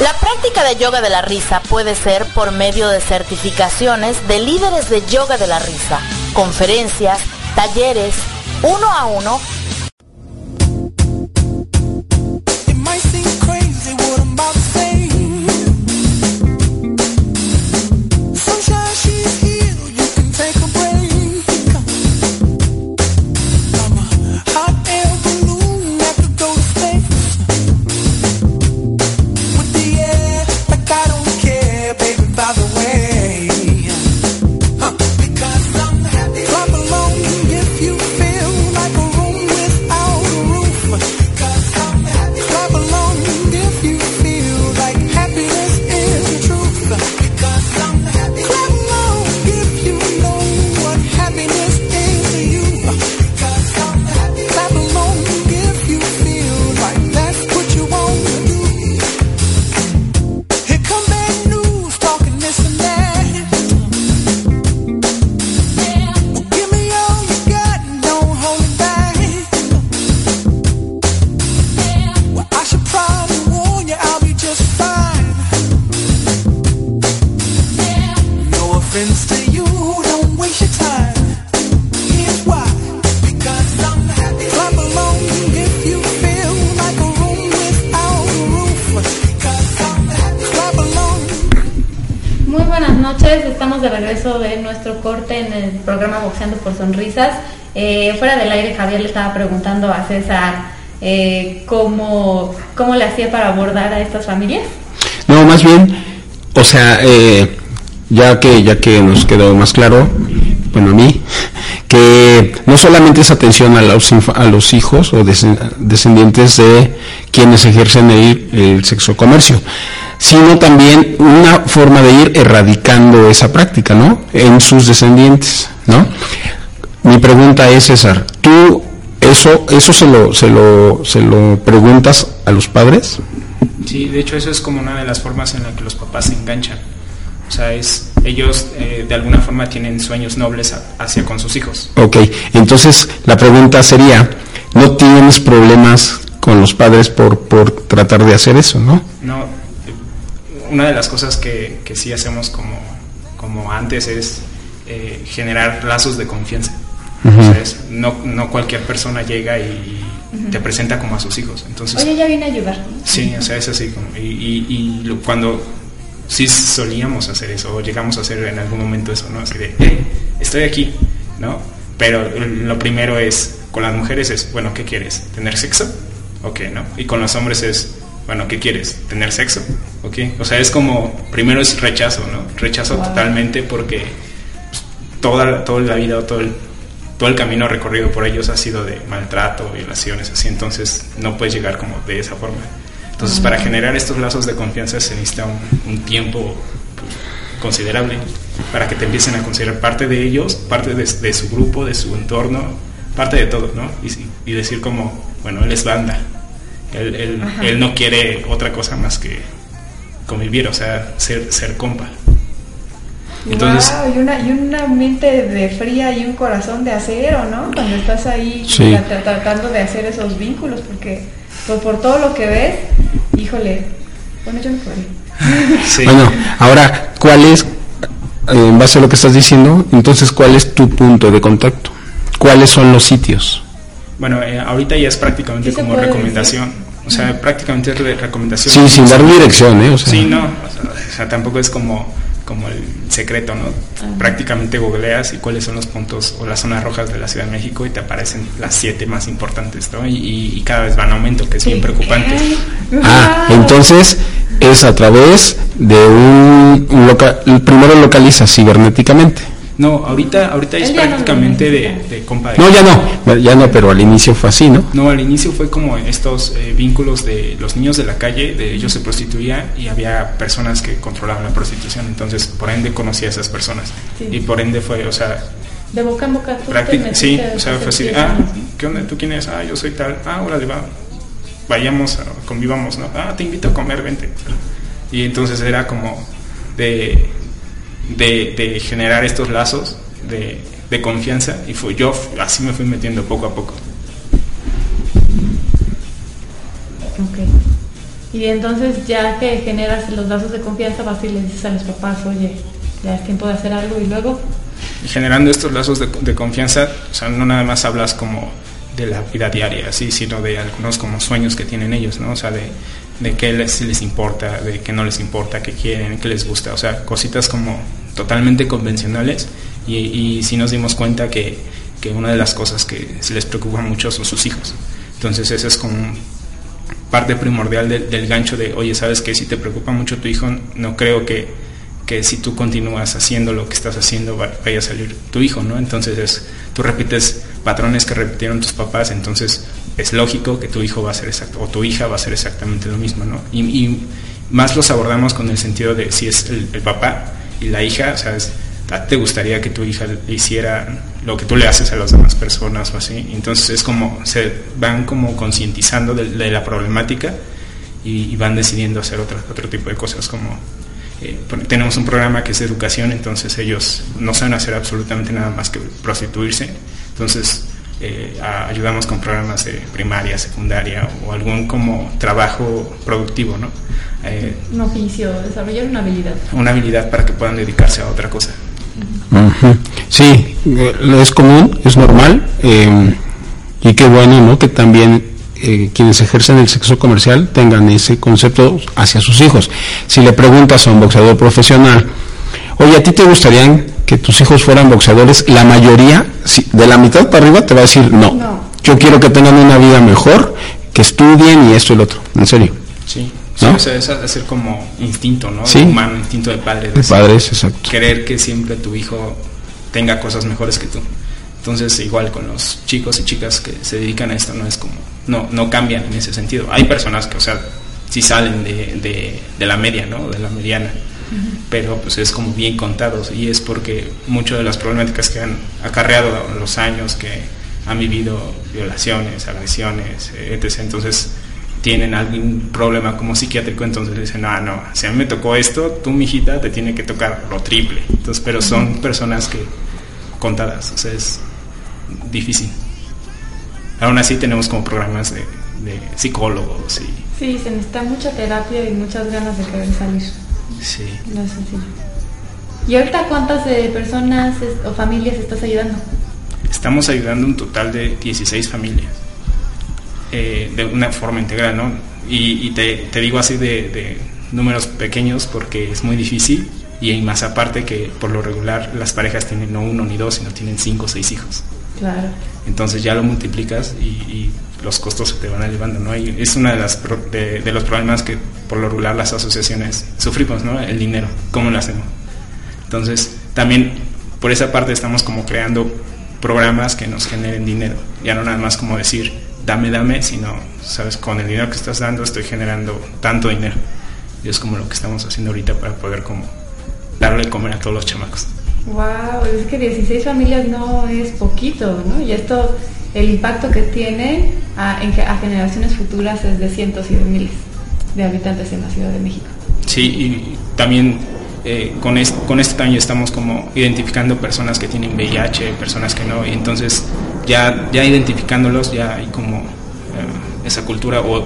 [SPEAKER 10] La práctica de yoga de la risa puede ser por medio de certificaciones de líderes de yoga de la risa, conferencias, talleres, uno a uno
[SPEAKER 8] por sonrisas. Eh, fuera del aire, Javier le estaba preguntando a César eh, cómo, cómo le hacía para abordar a estas familias.
[SPEAKER 2] No, más bien, o sea, eh, ya que ya que nos quedó más claro, bueno, a mí, que no solamente es atención a los, a los hijos o descendientes de quienes ejercen el, el sexo comercio, sino también una forma de ir erradicando esa práctica, ¿no? En sus descendientes, ¿no? Mi pregunta es, César, ¿tú eso, eso se, lo, se, lo, se lo preguntas a los padres?
[SPEAKER 9] Sí, de hecho eso es como una de las formas en la que los papás se enganchan. O sea, es, ellos eh, de alguna forma tienen sueños nobles hacia con sus hijos.
[SPEAKER 2] Ok, entonces la pregunta sería, no tienes problemas con los padres por, por tratar de hacer eso, ¿no?
[SPEAKER 9] No, una de las cosas que, que sí hacemos como, como antes es eh, generar lazos de confianza. No, no cualquier persona llega y te presenta como a sus hijos. Entonces,
[SPEAKER 8] Oye, ya vine a ayudar.
[SPEAKER 9] Sí, o sea, es así. Como, y y, y lo- cuando sí solíamos hacer eso, o llegamos a hacer en algún momento eso, ¿no? Así de, "Hey, estoy aquí, ¿no? Pero lo primero es, con las mujeres es, bueno, ¿qué quieres? ¿Tener sexo? Ok, ¿no? Y con los hombres es, bueno, ¿qué quieres? ¿Tener sexo? Ok. O sea, es como, primero es rechazo, ¿no? Rechazo
[SPEAKER 8] Wow.
[SPEAKER 9] totalmente porque pues, toda, toda la vida o todo el, todo el camino recorrido por ellos ha sido de maltrato, violaciones, así, entonces no puedes llegar como de esa forma. Entonces, para generar estos lazos de confianza se necesita un, un tiempo pues, considerable para que te empiecen a considerar parte de ellos, parte de, de su grupo, de su entorno, parte de todo, ¿no? Y decir como, bueno, él es banda, él, él, no quiere otra cosa más que convivir, o sea, ser, ser compa. Entonces,
[SPEAKER 8] Guau, y, una, y una mente de fría y un corazón de acero, ¿no? Cuando estás ahí
[SPEAKER 2] Sí.
[SPEAKER 8] tra- tra- tratando de hacer esos vínculos, porque por, por todo lo que ves, híjole, bueno, yo no
[SPEAKER 9] sí.
[SPEAKER 2] Bueno, ahora, ¿cuál es, eh, en base a lo que estás diciendo, entonces, cuál es tu punto de contacto? ¿Cuáles son los sitios?
[SPEAKER 9] Bueno, eh, ahorita ya es prácticamente
[SPEAKER 8] ¿Sí se
[SPEAKER 9] como recomendación. O sea, prácticamente es re- recomendación.
[SPEAKER 2] Sí, sin dar dirección, ¿eh? O sea,
[SPEAKER 9] Sí, no. O sea, tampoco es como, como el secreto, ¿no? Prácticamente googleas y cuáles son los puntos o las zonas rojas de la Ciudad de México y te aparecen las siete más importantes, ¿no? Y, y- cada vez van en aumento, que es bien preocupante.
[SPEAKER 2] Ah, entonces es a través de un, loca- primero localiza cibernéticamente.
[SPEAKER 9] No, ahorita, ahorita es prácticamente de, de compa de
[SPEAKER 2] No, ya no, ya no, pero al inicio fue así, ¿no?
[SPEAKER 9] No, al inicio fue como estos eh, vínculos de los niños de la calle, de ellos se prostituían y había personas que controlaban la prostitución, entonces por ende conocía a esas personas
[SPEAKER 8] Sí.
[SPEAKER 9] y por ende fue, o sea,
[SPEAKER 8] De boca en boca tú
[SPEAKER 9] sí, o sea, fue así, ah,
[SPEAKER 8] 10 años, ¿no?
[SPEAKER 9] ¿qué onda? ¿Tú quién eres? Ah, yo soy tal, ah, órale, va, vayamos, a- convivamos, ¿no? Ah, te invito a comer, vente. Y entonces era como de, de, de generar estos lazos de, de confianza y fue, yo así me fui metiendo poco a poco.
[SPEAKER 8] Ok. Y entonces ya que generas los lazos de confianza, vas y les dices a los papás, oye, ya es tiempo de hacer algo y luego...
[SPEAKER 9] Y generando estos lazos de, de confianza, o sea, no nada más hablas como de la vida diaria, sí, sino de algunos como sueños que tienen ellos, ¿no? O sea, de, de qué les, les importa, de qué no les importa, qué quieren, qué les gusta, o sea, cositas como totalmente convencionales y, y sí nos dimos cuenta que, que una de las cosas que se les preocupa mucho son sus hijos. Entonces esa es como parte primordial del, gancho de, oye, ¿sabes qué? Si te preocupa mucho tu hijo, no creo que, que si tú continúas haciendo lo que estás haciendo va- vaya a salir tu hijo, ¿no? Entonces es, tú repites patrones que repitieron tus papás, entonces es lógico que tu hijo va a ser exacto, o tu hija va a ser exactamente lo mismo, ¿no? Y, más los abordamos con el sentido de si es el, papá y la hija, o sea, es- ¿a ti te gustaría que tu hija hiciera lo que tú le haces a las demás personas o así? Entonces es como, se van como concientizando de, de la problemática y, y van decidiendo hacer otro, otro tipo de cosas como eh, tenemos un programa que es de educación, entonces ellos no saben hacer absolutamente nada más que prostituirse, entonces eh, a- ayudamos con programas de primaria, secundaria o algún como trabajo productivo, ¿no? Eh,
[SPEAKER 8] Un oficio, desarrollar una habilidad.
[SPEAKER 9] una habilidad para que puedan dedicarse a otra cosa.
[SPEAKER 2] Sí, es común, es normal, eh, y qué bueno, ¿no? Que también eh, quienes ejercen el sexo comercial tengan ese concepto hacia sus hijos. Si le preguntas a un boxeador profesional, oye, ¿a ti te gustarían que tus hijos fueran boxeadores? La mayoría, si- de la mitad para arriba, te va a decir no.
[SPEAKER 8] No.
[SPEAKER 2] Yo quiero que tengan una vida mejor, que estudien y esto y lo otro. En serio.
[SPEAKER 9] Sí, sí,
[SPEAKER 2] ¿No?
[SPEAKER 9] o sea, es hacer como instinto, ¿no?
[SPEAKER 2] Sí.
[SPEAKER 9] Humano, instinto de padre.
[SPEAKER 2] De padres, exacto.
[SPEAKER 9] Querer que siempre tu hijo tenga cosas mejores que tú. Entonces, igual con los chicos y chicas que se dedican a esto, no es como, no, no cambian en ese sentido. Hay personas que, o sea, sí salen de, de, de la media, ¿no? De la mediana. Pero pues es como bien contados y es porque muchas de las problemáticas que han acarreado los años que han vivido violaciones, agresiones, eh, etc. Entonces tienen algún problema como psiquiátrico, entonces dicen, ah, no, si a mí me tocó esto, tú, mijita, te tiene que tocar lo triple. Entonces, pero son personas que contadas, o sea, es difícil. Aún así tenemos como programas de, de psicólogos y
[SPEAKER 8] Sí, se necesita mucha terapia y muchas ganas de querer salir.
[SPEAKER 9] sí.
[SPEAKER 8] No es sencillo. ¿Y ahorita cuántas eh, personas es- o familias estás ayudando?
[SPEAKER 9] Estamos ayudando un total de 16 familias eh, de una forma integral, ¿no? Y, y te, te digo así de, de números pequeños porque es muy difícil y hay más aparte que por lo regular las parejas tienen no uno ni dos, sino tienen cinco o seis hijos.
[SPEAKER 8] Claro.
[SPEAKER 9] Entonces ya lo multiplicas y, los costos se te van elevando, ¿no? Es uno de, las de, de los problemas que por lo regular las asociaciones sufrimos, ¿no? El dinero, ¿cómo lo hacemos? Entonces también por esa parte estamos como creando programas que nos generen dinero, ya no nada más como decir dame, dame, sino, sabes, con el dinero que estás dando estoy generando tanto dinero. Y es como lo que estamos haciendo ahorita para poder como darle comer a todos los chamacos.
[SPEAKER 8] Wow, es que 16 familias no es poquito, ¿no? Y esto, el impacto que tiene a, a generaciones futuras es de cientos y de miles de habitantes en la Ciudad de México.
[SPEAKER 9] Sí, y también eh, con, es- con también estamos como identificando personas que tienen VIH, personas que no, y entonces ya, ya identificándolos ya hay como eh, esa cultura o,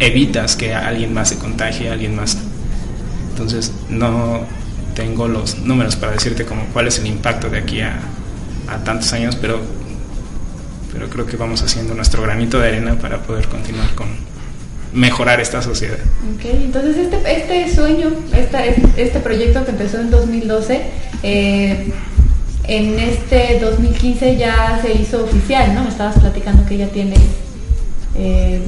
[SPEAKER 9] evitas que alguien más se contagie, alguien más. Entonces no tengo los números para decirte como cuál es el impacto de aquí a, tantos años, pero, pero creo que vamos haciendo nuestro granito de arena para poder continuar con mejorar esta sociedad.
[SPEAKER 8] Ok, entonces este, este sueño, esta, es- este proyecto que empezó en 2012, eh, en este 2015 ya se hizo oficial, ¿no? Me estabas platicando que ya tiene, eh,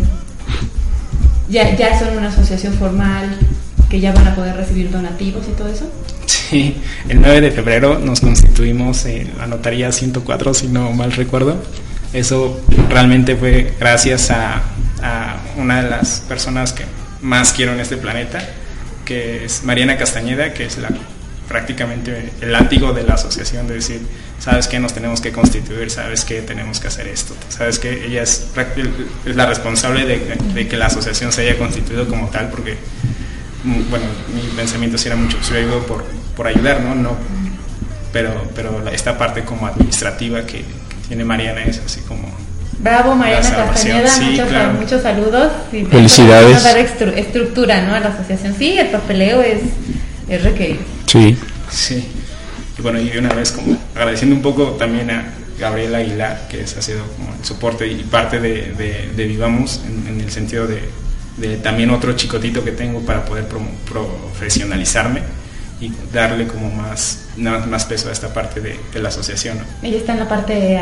[SPEAKER 8] ya, ya son una asociación formal, que ya van a poder recibir donativos y todo eso.
[SPEAKER 9] Sí, el 9 de febrero nos constituimos en la notaría 104, si no mal recuerdo. Eso realmente fue gracias a, una de las personas que más quiero en este planeta, que es Mariana Castañeda, que es la prácticamente el látigo de la asociación de decir, sabes que nos tenemos que constituir, sabes que tenemos que hacer esto, sabes que ella es, la responsable de, de que la asociación se haya constituido como tal, porque bueno, mi pensamiento sí era mucho, digo por, por ayudar, ¿no? no pero, pero la- esta parte como administrativa que, que tiene Mariana es así como...
[SPEAKER 8] Bravo Mariana Castañeda,
[SPEAKER 9] sí,
[SPEAKER 8] muchos,
[SPEAKER 9] claro.
[SPEAKER 8] muchos saludos. y te-
[SPEAKER 2] Felicidades.
[SPEAKER 8] dar estru- estructura ¿no? a la asociación. Sí, el papeleo es, es requerido.
[SPEAKER 2] Sí.
[SPEAKER 9] Sí. Y bueno, y de una vez como agradeciendo un poco también a Gabriel Aguilar, que es, ha sido como el soporte y parte de, de- de Vivamos, en, en el sentido de, de también otro chicotito que tengo para poder profesionalizarme y darle como más, más, más peso a esta parte de, de la asociación. ¿no?
[SPEAKER 8] Ella está en la parte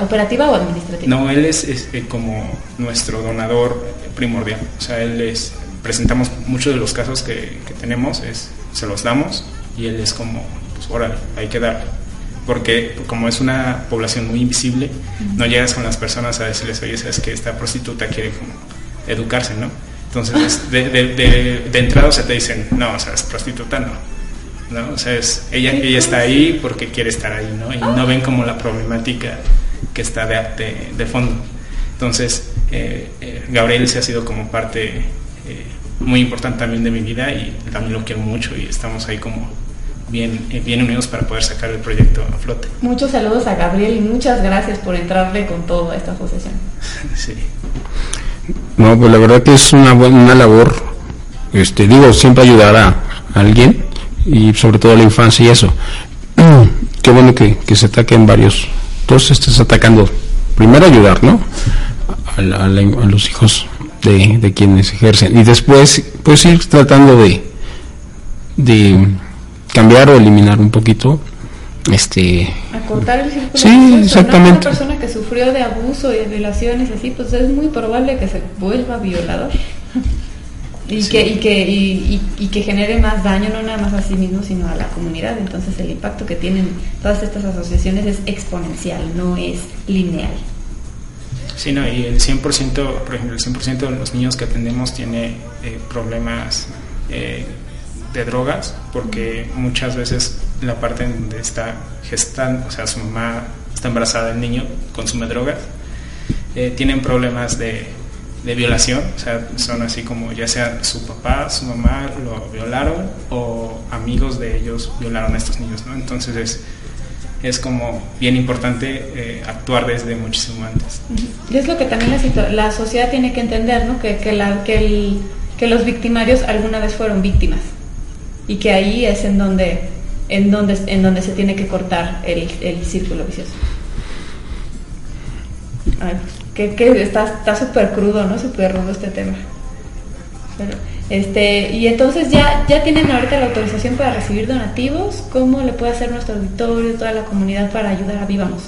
[SPEAKER 8] operativa o administrativa.
[SPEAKER 9] No, él es, es, eh, como nuestro donador primordial. O sea, él es, presentamos muchos de los casos que, que tenemos, es, se los damos y él es como, pues órale, hay que dar. Porque como es una población muy invisible, no llegas con las personas a decirles, oye, sabes que esta prostituta quiere como educarse, ¿no? Entonces, es de, de, de, de entrada se te dicen, no, o sea, es prostituta, no. ¿no? O sea, es, ella, ella está ahí porque quiere estar ahí, ¿no? Y no ven como la problemática que está de, de, de fondo. Entonces, eh, eh, Gabriel se ha sido como parte eh, muy importante también de mi vida y también lo quiero mucho y estamos ahí como bien, bien unidos para poder sacar el proyecto a flote.
[SPEAKER 8] Muchos saludos a Gabriel y muchas gracias por entrarle con todo a esta asociación.
[SPEAKER 9] sí.
[SPEAKER 2] No, pues la verdad que es una una labor, este, digo, siempre ayudar a alguien y sobre todo a la infancia y eso. Qué bueno que, que se ataquen varios. Entonces estés atacando, primero ayudar, ¿no? A, a a los hijos de, de quienes ejercen y después pues ir tratando de, de cambiar o eliminar un poquito este
[SPEAKER 8] Acortar el círculo.
[SPEAKER 2] Sí,
[SPEAKER 8] vicioso, ¿no?
[SPEAKER 2] exactamente.
[SPEAKER 8] Una persona que sufrió de abuso y de violaciones así, pues es muy probable que se vuelva violador. Y, que, y, que, y, y- y que genere más daño, no nada más a sí mismo, sino a la comunidad. Entonces el impacto que tienen todas estas asociaciones es exponencial, no es lineal.
[SPEAKER 9] Sí, no, y el 100%, por ejemplo, el 100% de los niños que atendemos tiene eh, problemas eh, de drogas, porque muchas veces la parte donde está gestando, o sea, su mamá está embarazada del niño, consume drogas, eh, tienen problemas de, de violación, o sea, son así como ya sea su papá, su mamá lo violaron o amigos de ellos violaron a estos niños, ¿no? Entonces es, es como bien importante eh, actuar desde muchísimo antes.
[SPEAKER 8] Y es lo que también la, la sociedad tiene que entender, ¿no? Que, que, la, que, el, que los victimarios alguna vez fueron víctimas y que ahí es en donde, en donde, en donde se tiene que cortar el, el círculo vicioso. Ay, que, que está súper crudo, ¿no? Súper rudo este tema. Pero, este, y entonces ya, ya tienen ahorita la autorización para recibir donativos. ¿Cómo le puede hacer nuestro auditorio, toda la comunidad para ayudar a Vivamos?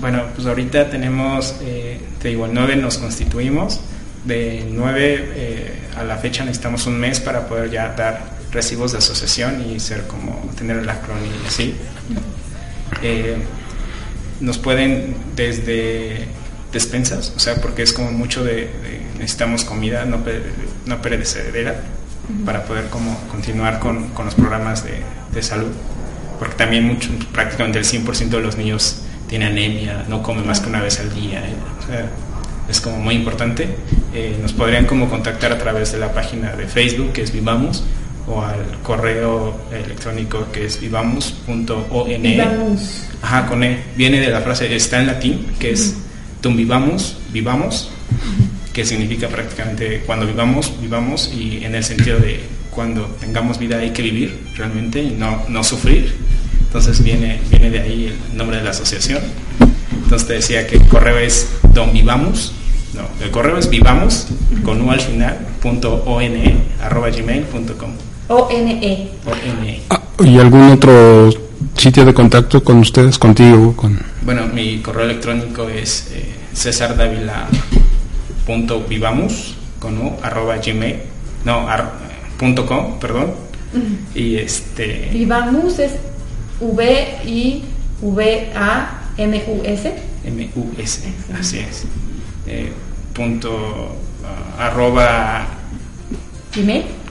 [SPEAKER 9] Bueno, pues ahorita tenemos, eh, te digo, el 9 nos constituimos. De 9 eh, a la fecha necesitamos un mes para poder ya dar recibos de asociación y ser como tener el acrónimo así. Eh, nos pueden desde despensas, o sea, porque es como mucho de, de necesitamos comida no, no perecedera para poder como continuar con, con los programas de, de, salud, porque también mucho, prácticamente el 100% de los niños tiene anemia, no come más que una vez al día, ¿eh? o sea, es como muy importante. Eh, nos podrían como contactar a través de la página de Facebook que es Vivamos o al correo electrónico que es vivamos.one.
[SPEAKER 8] Vivamos.
[SPEAKER 9] Ajá, con E. Viene de la frase, está en latín, que es tum vivamos, vivamos, que significa prácticamente cuando vivamos, vivamos y en el sentido de cuando tengamos vida hay que vivir realmente y no, no sufrir. Entonces viene, viene de ahí el nombre de la asociación. Entonces te decía que el correo es don vivamos, no, el correo es vivamos con u al final punto one arroba gmail punto com.
[SPEAKER 8] O-N-E.
[SPEAKER 9] O-N-E.
[SPEAKER 2] Ah, ¿Y algún otro sitio de contacto con ustedes, contigo? Con...
[SPEAKER 9] Bueno, mi correo electrónico es eh, vivamos con u arroba gmail no ar, punto com perdón y este
[SPEAKER 8] vivamos es v i v a m u s
[SPEAKER 9] m u s así es eh, punto uh, arroba
[SPEAKER 8] gmail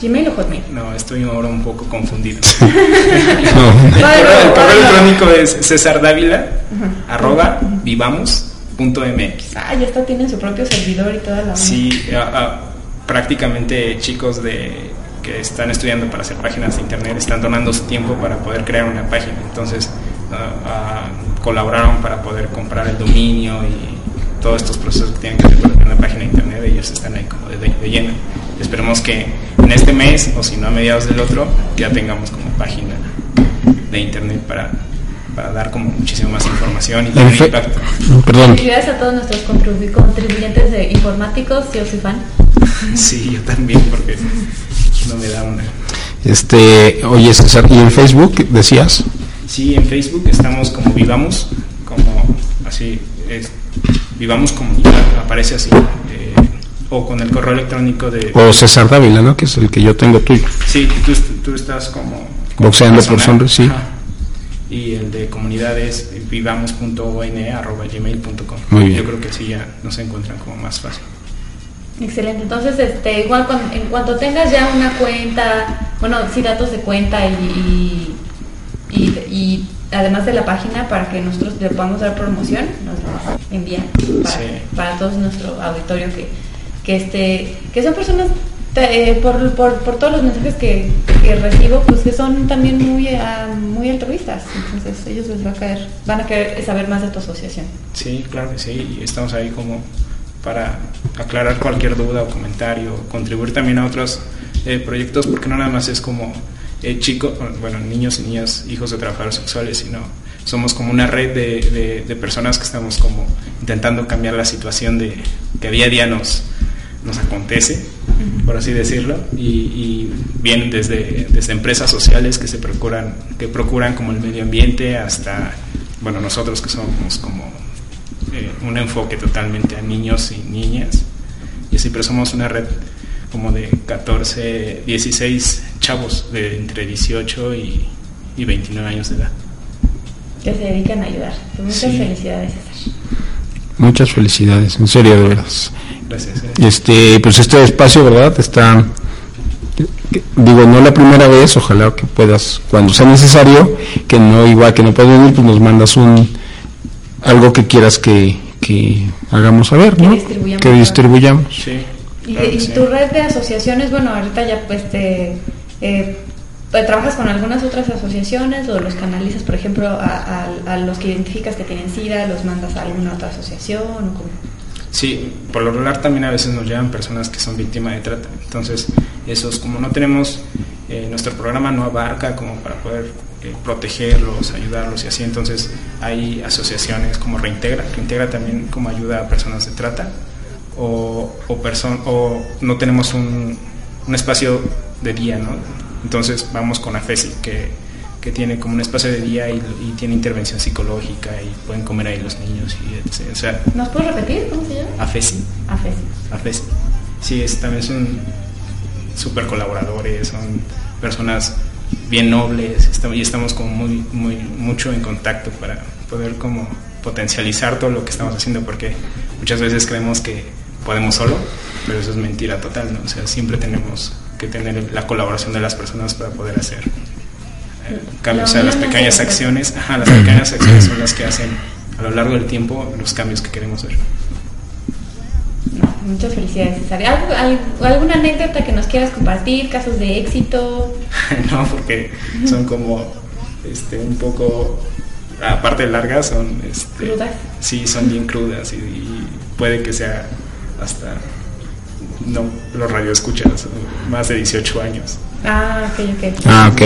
[SPEAKER 8] Gmail o Hotmail?
[SPEAKER 9] No, estoy ahora un poco confundido. no. el, correo, el correo electrónico es César Dávila, uh -huh. arroba vivamos .mx.
[SPEAKER 8] Ah, ya está, tienen su propio servidor y toda la...
[SPEAKER 9] Sí, uh, uh, prácticamente chicos de que están estudiando para hacer páginas de internet están donando su tiempo para poder crear una página. Entonces uh, colaboraron para poder comprar el dominio y todos estos procesos que tienen que hacer para tener una página de internet. Ellos están ahí como de, de, de lleno. Esperemos que en este mes o si no a mediados del otro ya tengamos como página de internet para para dar como muchísimo más información y tener impacto.
[SPEAKER 2] Perdón.
[SPEAKER 8] Felicidades a todos nuestros contribuyentes de informáticos, yo soy fan.
[SPEAKER 9] Sí, yo también, porque no me da una.
[SPEAKER 2] Este, oye César, ¿y en Facebook decías?
[SPEAKER 9] Sí, en Facebook estamos como Vivamos, como así, es, Vivamos Comunidad, aparece así. O con el correo electrónico de...
[SPEAKER 2] O César Dávila, ¿no? Que es el que yo tengo tuyo.
[SPEAKER 9] Sí, tú, tú estás como...
[SPEAKER 2] Boxeando por sonreír, sí. Ajá
[SPEAKER 9] y el de comunidades vivamos.one.gmail.com. Yo creo que sí ya nos encuentran como más fácil.
[SPEAKER 8] Excelente, entonces este, igual cuando, en cuanto tengas ya una cuenta, bueno, sí datos de cuenta y, y, y, y además de la página para que nosotros le podamos dar promoción, nos lo envían para, sí. para todo nuestro auditorio que, que, este, que son personas eh, por, por, por, todos los mensajes que, que, recibo, pues que son también muy, uh, muy altruistas. Entonces ellos les va a caer, van a querer saber más de tu asociación.
[SPEAKER 9] Sí, claro que sí. Y estamos ahí como para aclarar cualquier duda o comentario, contribuir también a otros eh, proyectos, porque no nada más es como eh, chicos, bueno, niños y niñas, hijos de trabajadores sexuales, sino somos como una red de, de, personas que estamos como intentando cambiar la situación de que día a día nos nos acontece, por así decirlo, y, y vienen desde, desde empresas sociales que se procuran, que procuran como el medio ambiente hasta, bueno, nosotros que somos como eh, un enfoque totalmente a niños y niñas, y siempre somos una red como de 14, 16 chavos de entre 18 y, y 29 años de edad.
[SPEAKER 8] Que se dedican a ayudar. Muchas sí. felicidades, César.
[SPEAKER 2] Muchas felicidades, en serio, de verdad.
[SPEAKER 9] Gracias.
[SPEAKER 2] Este, pues este espacio, ¿verdad? Está, digo, no la primera vez, ojalá que puedas, cuando sea necesario, que no, igual que no puedes venir, pues nos mandas un, algo que quieras que, que hagamos saber, ¿no?
[SPEAKER 8] Que distribuyamos.
[SPEAKER 2] Que distribuyamos.
[SPEAKER 9] Sí.
[SPEAKER 8] Y, y tu red de asociaciones, bueno, ahorita ya pues te... Eh, pues, ¿Trabajas con algunas otras asociaciones o los canalizas, por ejemplo, a, a- a los que identificas que tienen SIDA, los mandas a alguna otra asociación? O cómo?
[SPEAKER 9] Sí, por lo regular también a veces nos llevan personas que son víctimas de trata. Entonces, esos, como no tenemos, eh, nuestro programa no abarca como para poder eh, protegerlos, ayudarlos y así. Entonces, hay asociaciones como Reintegra. Reintegra también como ayuda a personas de trata. O, o, o no tenemos un, un espacio de día, ¿no? Entonces, vamos con AFESI, que, que tiene como un espacio de día y, y tiene intervención psicológica y pueden comer ahí los niños. Y, etc. o sea,
[SPEAKER 8] ¿Nos puedes repetir cómo se llama?
[SPEAKER 9] AFESI.
[SPEAKER 8] AFESI.
[SPEAKER 9] AFESI. Sí, es, también son súper colaboradores, son personas bien nobles estamos, y estamos como muy, muy, mucho en contacto para poder como potencializar todo lo que estamos haciendo porque muchas veces creemos que podemos solo, pero eso es mentira total, ¿no? O sea, siempre tenemos que tener la colaboración de las personas para poder hacer cambios. O sea, las pequeñas acciones, ajá, las pequeñas acciones son las que hacen a lo largo del tiempo los cambios que queremos ver.
[SPEAKER 8] Muchas felicidades, César. ¿Algo- al- ¿Alguna anécdota que nos quieras compartir? ¿Casos de éxito?
[SPEAKER 9] no, porque son como este un poco aparte de largas son este,
[SPEAKER 8] ¿Crudas?
[SPEAKER 9] sí son bien crudas y, y puede que sea hasta no los radioescuchas más de 18 años
[SPEAKER 8] Ah, ok, ok.
[SPEAKER 2] Ah, ok.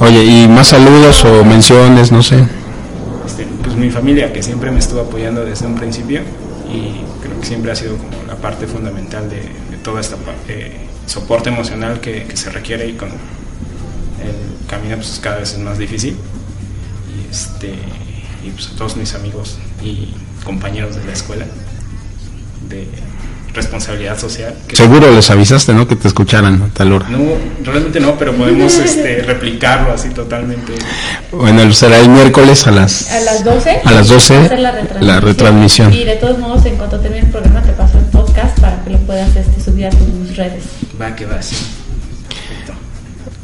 [SPEAKER 2] Oye, ¿y más saludos o menciones? No sé.
[SPEAKER 9] este, pues mi familia que siempre me estuvo apoyando desde un principio y creo que siempre ha sido como la parte fundamental de, de toda esta eh, soporte emocional que, que se requiere y con el camino pues cada vez es más difícil y este y pues a todos mis amigos y compañeros de la escuela de responsabilidad social que-
[SPEAKER 2] Seguro les avisaste, ¿no? Que te escucharan a tal hora.
[SPEAKER 9] no realmente no pero podemos este, replicarlo así totalmente
[SPEAKER 2] Bueno, será el miércoles a las...
[SPEAKER 8] A las 12.
[SPEAKER 2] A las 12,
[SPEAKER 8] hacer la retransmisión.
[SPEAKER 2] la retransmisión.
[SPEAKER 8] Y de todos modos, en cuanto termine el programa, te paso el podcast para que lo puedas este, subir a tus redes.
[SPEAKER 9] va que va así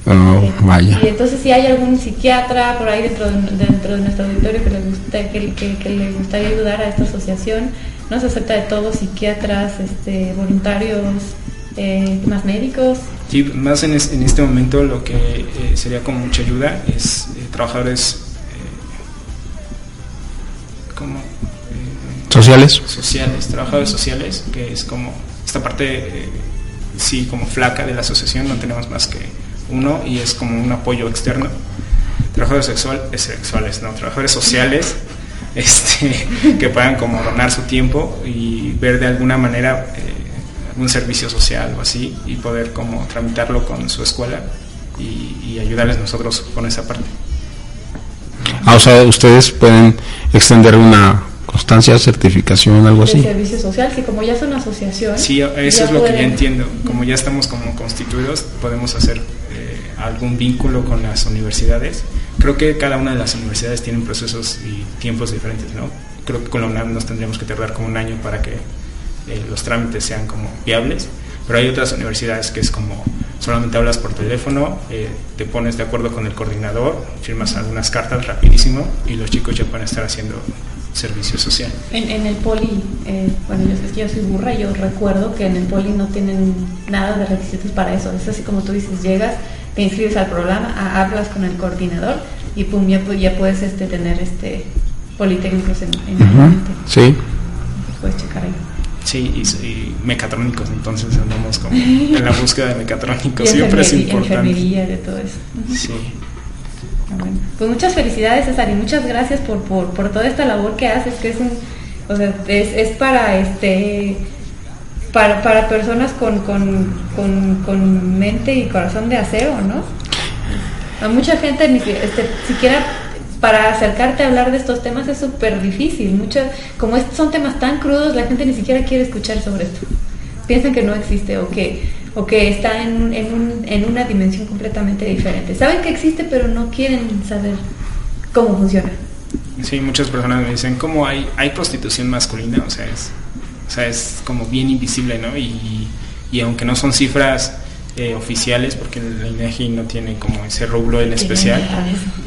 [SPEAKER 2] Oh, vaya.
[SPEAKER 8] Y entonces, si hay algún psiquiatra por ahí dentro de, dentro de nuestro auditorio que le, guste, que, que- que le gustaría ayudar a esta asociación, no se acepta de todos, psiquiatras, este, voluntarios, eh, más médicos.
[SPEAKER 9] Sí, más en, es- en este momento lo que eh, sería como mucha ayuda es eh, trabajadores como
[SPEAKER 2] ¿Sociales?
[SPEAKER 9] sociales, trabajadores sociales, que es como esta parte eh, sí como flaca de la asociación, no tenemos más que uno y es como un apoyo externo. Trabajadores sexual, sexuales, no, trabajadores sociales este, que puedan como donar su tiempo y ver de alguna manera eh, algún servicio social o así y poder como tramitarlo con su escuela y, y ayudarles nosotros con esa parte.
[SPEAKER 2] Ah, o sea, ustedes pueden extender una constancia, certificación, algo así.
[SPEAKER 8] servicio social, que como ya son asociación.
[SPEAKER 9] Sí, eso
[SPEAKER 8] ya
[SPEAKER 9] es lo que yo
[SPEAKER 8] pueden-
[SPEAKER 9] entiendo. Como ya estamos como constituidos, podemos hacer algún vínculo con las universidades. Creo que cada una de las universidades tienen procesos y tiempos diferentes, ¿no? Creo que con la UNAM nos tendríamos que tardar como un año para que eh, los trámites sean como viables. Pero hay otras universidades que es como solamente hablas por teléfono, eh, te pones de acuerdo con el coordinador, firmas algunas cartas rapidísimo y los chicos ya pueden estar haciendo servicio social.
[SPEAKER 8] En, en el poli, eh, bueno, yo, es que yo soy burra, yo recuerdo que en el poli no tienen nada de requisitos para eso. Es así como tú dices, llegas, te inscribes al programa, a- hablas con el coordinador y pum, ya, ya puedes este, tener este politécnicos en, en ambiente.
[SPEAKER 2] Sí.
[SPEAKER 8] Puedes checar ahí.
[SPEAKER 9] Sí, y, y mecatrónicos, entonces andamos como en la búsqueda de mecatrónicos,
[SPEAKER 8] Y
[SPEAKER 9] siempre es
[SPEAKER 8] enfermería-
[SPEAKER 9] importante.
[SPEAKER 8] enfermería, de todo eso.
[SPEAKER 9] Sí.
[SPEAKER 8] Ah, bueno. Pues muchas felicidades, César, y muchas gracias por, por, por toda esta labor que haces, que es un, o sea, es, es para este para, para personas con, con, con, con mente y corazón de acero, ¿no? A mucha gente ni este, siquiera para acercarte a hablar de estos temas es súper difícil. Muchas, como es- son temas tan crudos, la gente ni siquiera quiere escuchar sobre esto. Piensan que no existe o que, o que está en, en, un, en una dimensión completamente diferente. Saben que existe, pero no quieren saber cómo funciona.
[SPEAKER 9] Sí, muchas personas me dicen, ¿cómo hay, hay prostitución masculina? O sea, es, o sea, es como bien invisible, ¿no? Y, y aunque no son cifras eh, oficiales, porque la INEGI no tiene como ese rublo en especial,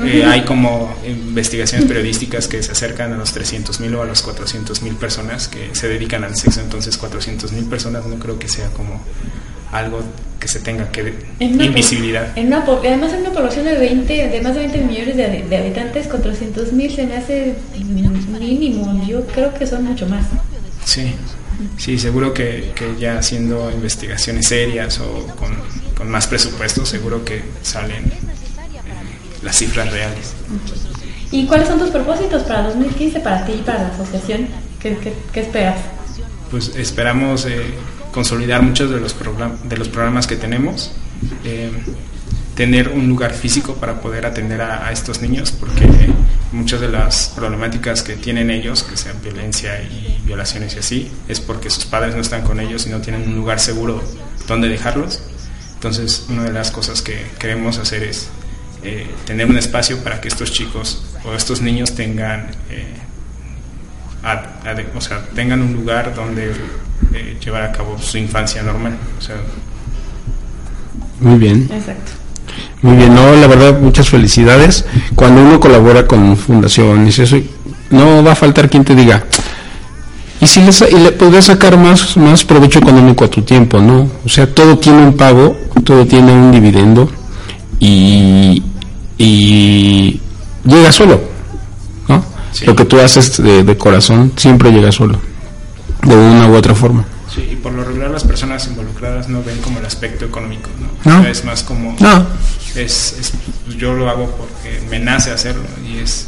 [SPEAKER 9] eh, hay como investigaciones periodísticas que se acercan a los 300.000 o a los 400.000 personas que se dedican al sexo, entonces 400.000 personas no creo que sea como algo que se tenga que
[SPEAKER 8] En una po-
[SPEAKER 9] invisibilidad.
[SPEAKER 8] En una, además en una población de 20, de más de 20 millones de, de habitantes con 300 mil se me hace mínimo. Yo creo que son mucho más.
[SPEAKER 9] Sí, sí, seguro que, que ya haciendo investigaciones serias o con, con más presupuesto, seguro que salen eh, las cifras reales.
[SPEAKER 8] ¿Y cuáles son tus propósitos para 2015 para ti y para la asociación? ¿Qué, qué, qué esperas?
[SPEAKER 9] Pues esperamos eh, consolidar muchos de los, de los programas que tenemos, eh, tener un lugar físico para poder atender a, a estos niños, porque muchas de las problemáticas que tienen ellos, que sean violencia y violaciones y así, es porque sus padres no están con ellos y no tienen un lugar seguro donde dejarlos. Entonces, una de las cosas que queremos hacer es eh, tener un espacio para que estos chicos o estos niños tengan, eh, o sea, tengan un lugar donde eh, llevar a cabo su infancia normal. O sea,
[SPEAKER 2] Muy bien.
[SPEAKER 8] Exacto.
[SPEAKER 2] Muy bien, no, la verdad, muchas felicidades. Cuando uno colabora con fundaciones, eso, no va a faltar quien te diga, y si le, sa- y le podrías sacar más, más provecho económico a tu tiempo, ¿no? O sea, todo tiene un pago, todo tiene un dividendo y, y llega solo, ¿no? Lo que tú haces de, de corazón siempre llega solo, de una u otra forma.
[SPEAKER 9] Sí, y por lo regular las personas involucradas no ven como el aspecto económico, ¿no?
[SPEAKER 2] No.
[SPEAKER 9] O sea, es más como...
[SPEAKER 2] No.
[SPEAKER 9] Es, es- pues yo lo hago porque me nace hacerlo y es,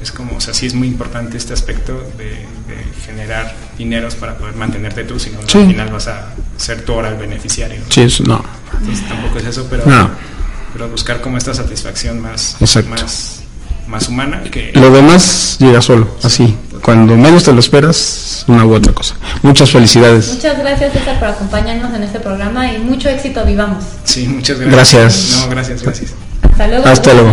[SPEAKER 9] es como, o sea, sí es muy importante este aspecto de, de generar dineros para poder mantenerte tú, si no
[SPEAKER 2] Sí.
[SPEAKER 9] al final vas a ser tú ahora el beneficiario. ¿no?
[SPEAKER 2] Sí, eso no.
[SPEAKER 9] Entonces tampoco es eso, pero,
[SPEAKER 2] No.
[SPEAKER 9] pero buscar como esta satisfacción más,
[SPEAKER 2] Exacto.
[SPEAKER 9] más, más humana que...
[SPEAKER 2] Lo demás llega solo, así. Cuando menos te lo esperas, una u otra cosa. Muchas felicidades.
[SPEAKER 8] Muchas gracias César por acompañarnos en este programa y mucho éxito vivamos.
[SPEAKER 9] Sí, muchas gracias.
[SPEAKER 2] Gracias.
[SPEAKER 9] No, gracias, gracias.
[SPEAKER 8] Hasta luego.
[SPEAKER 2] Hasta luego.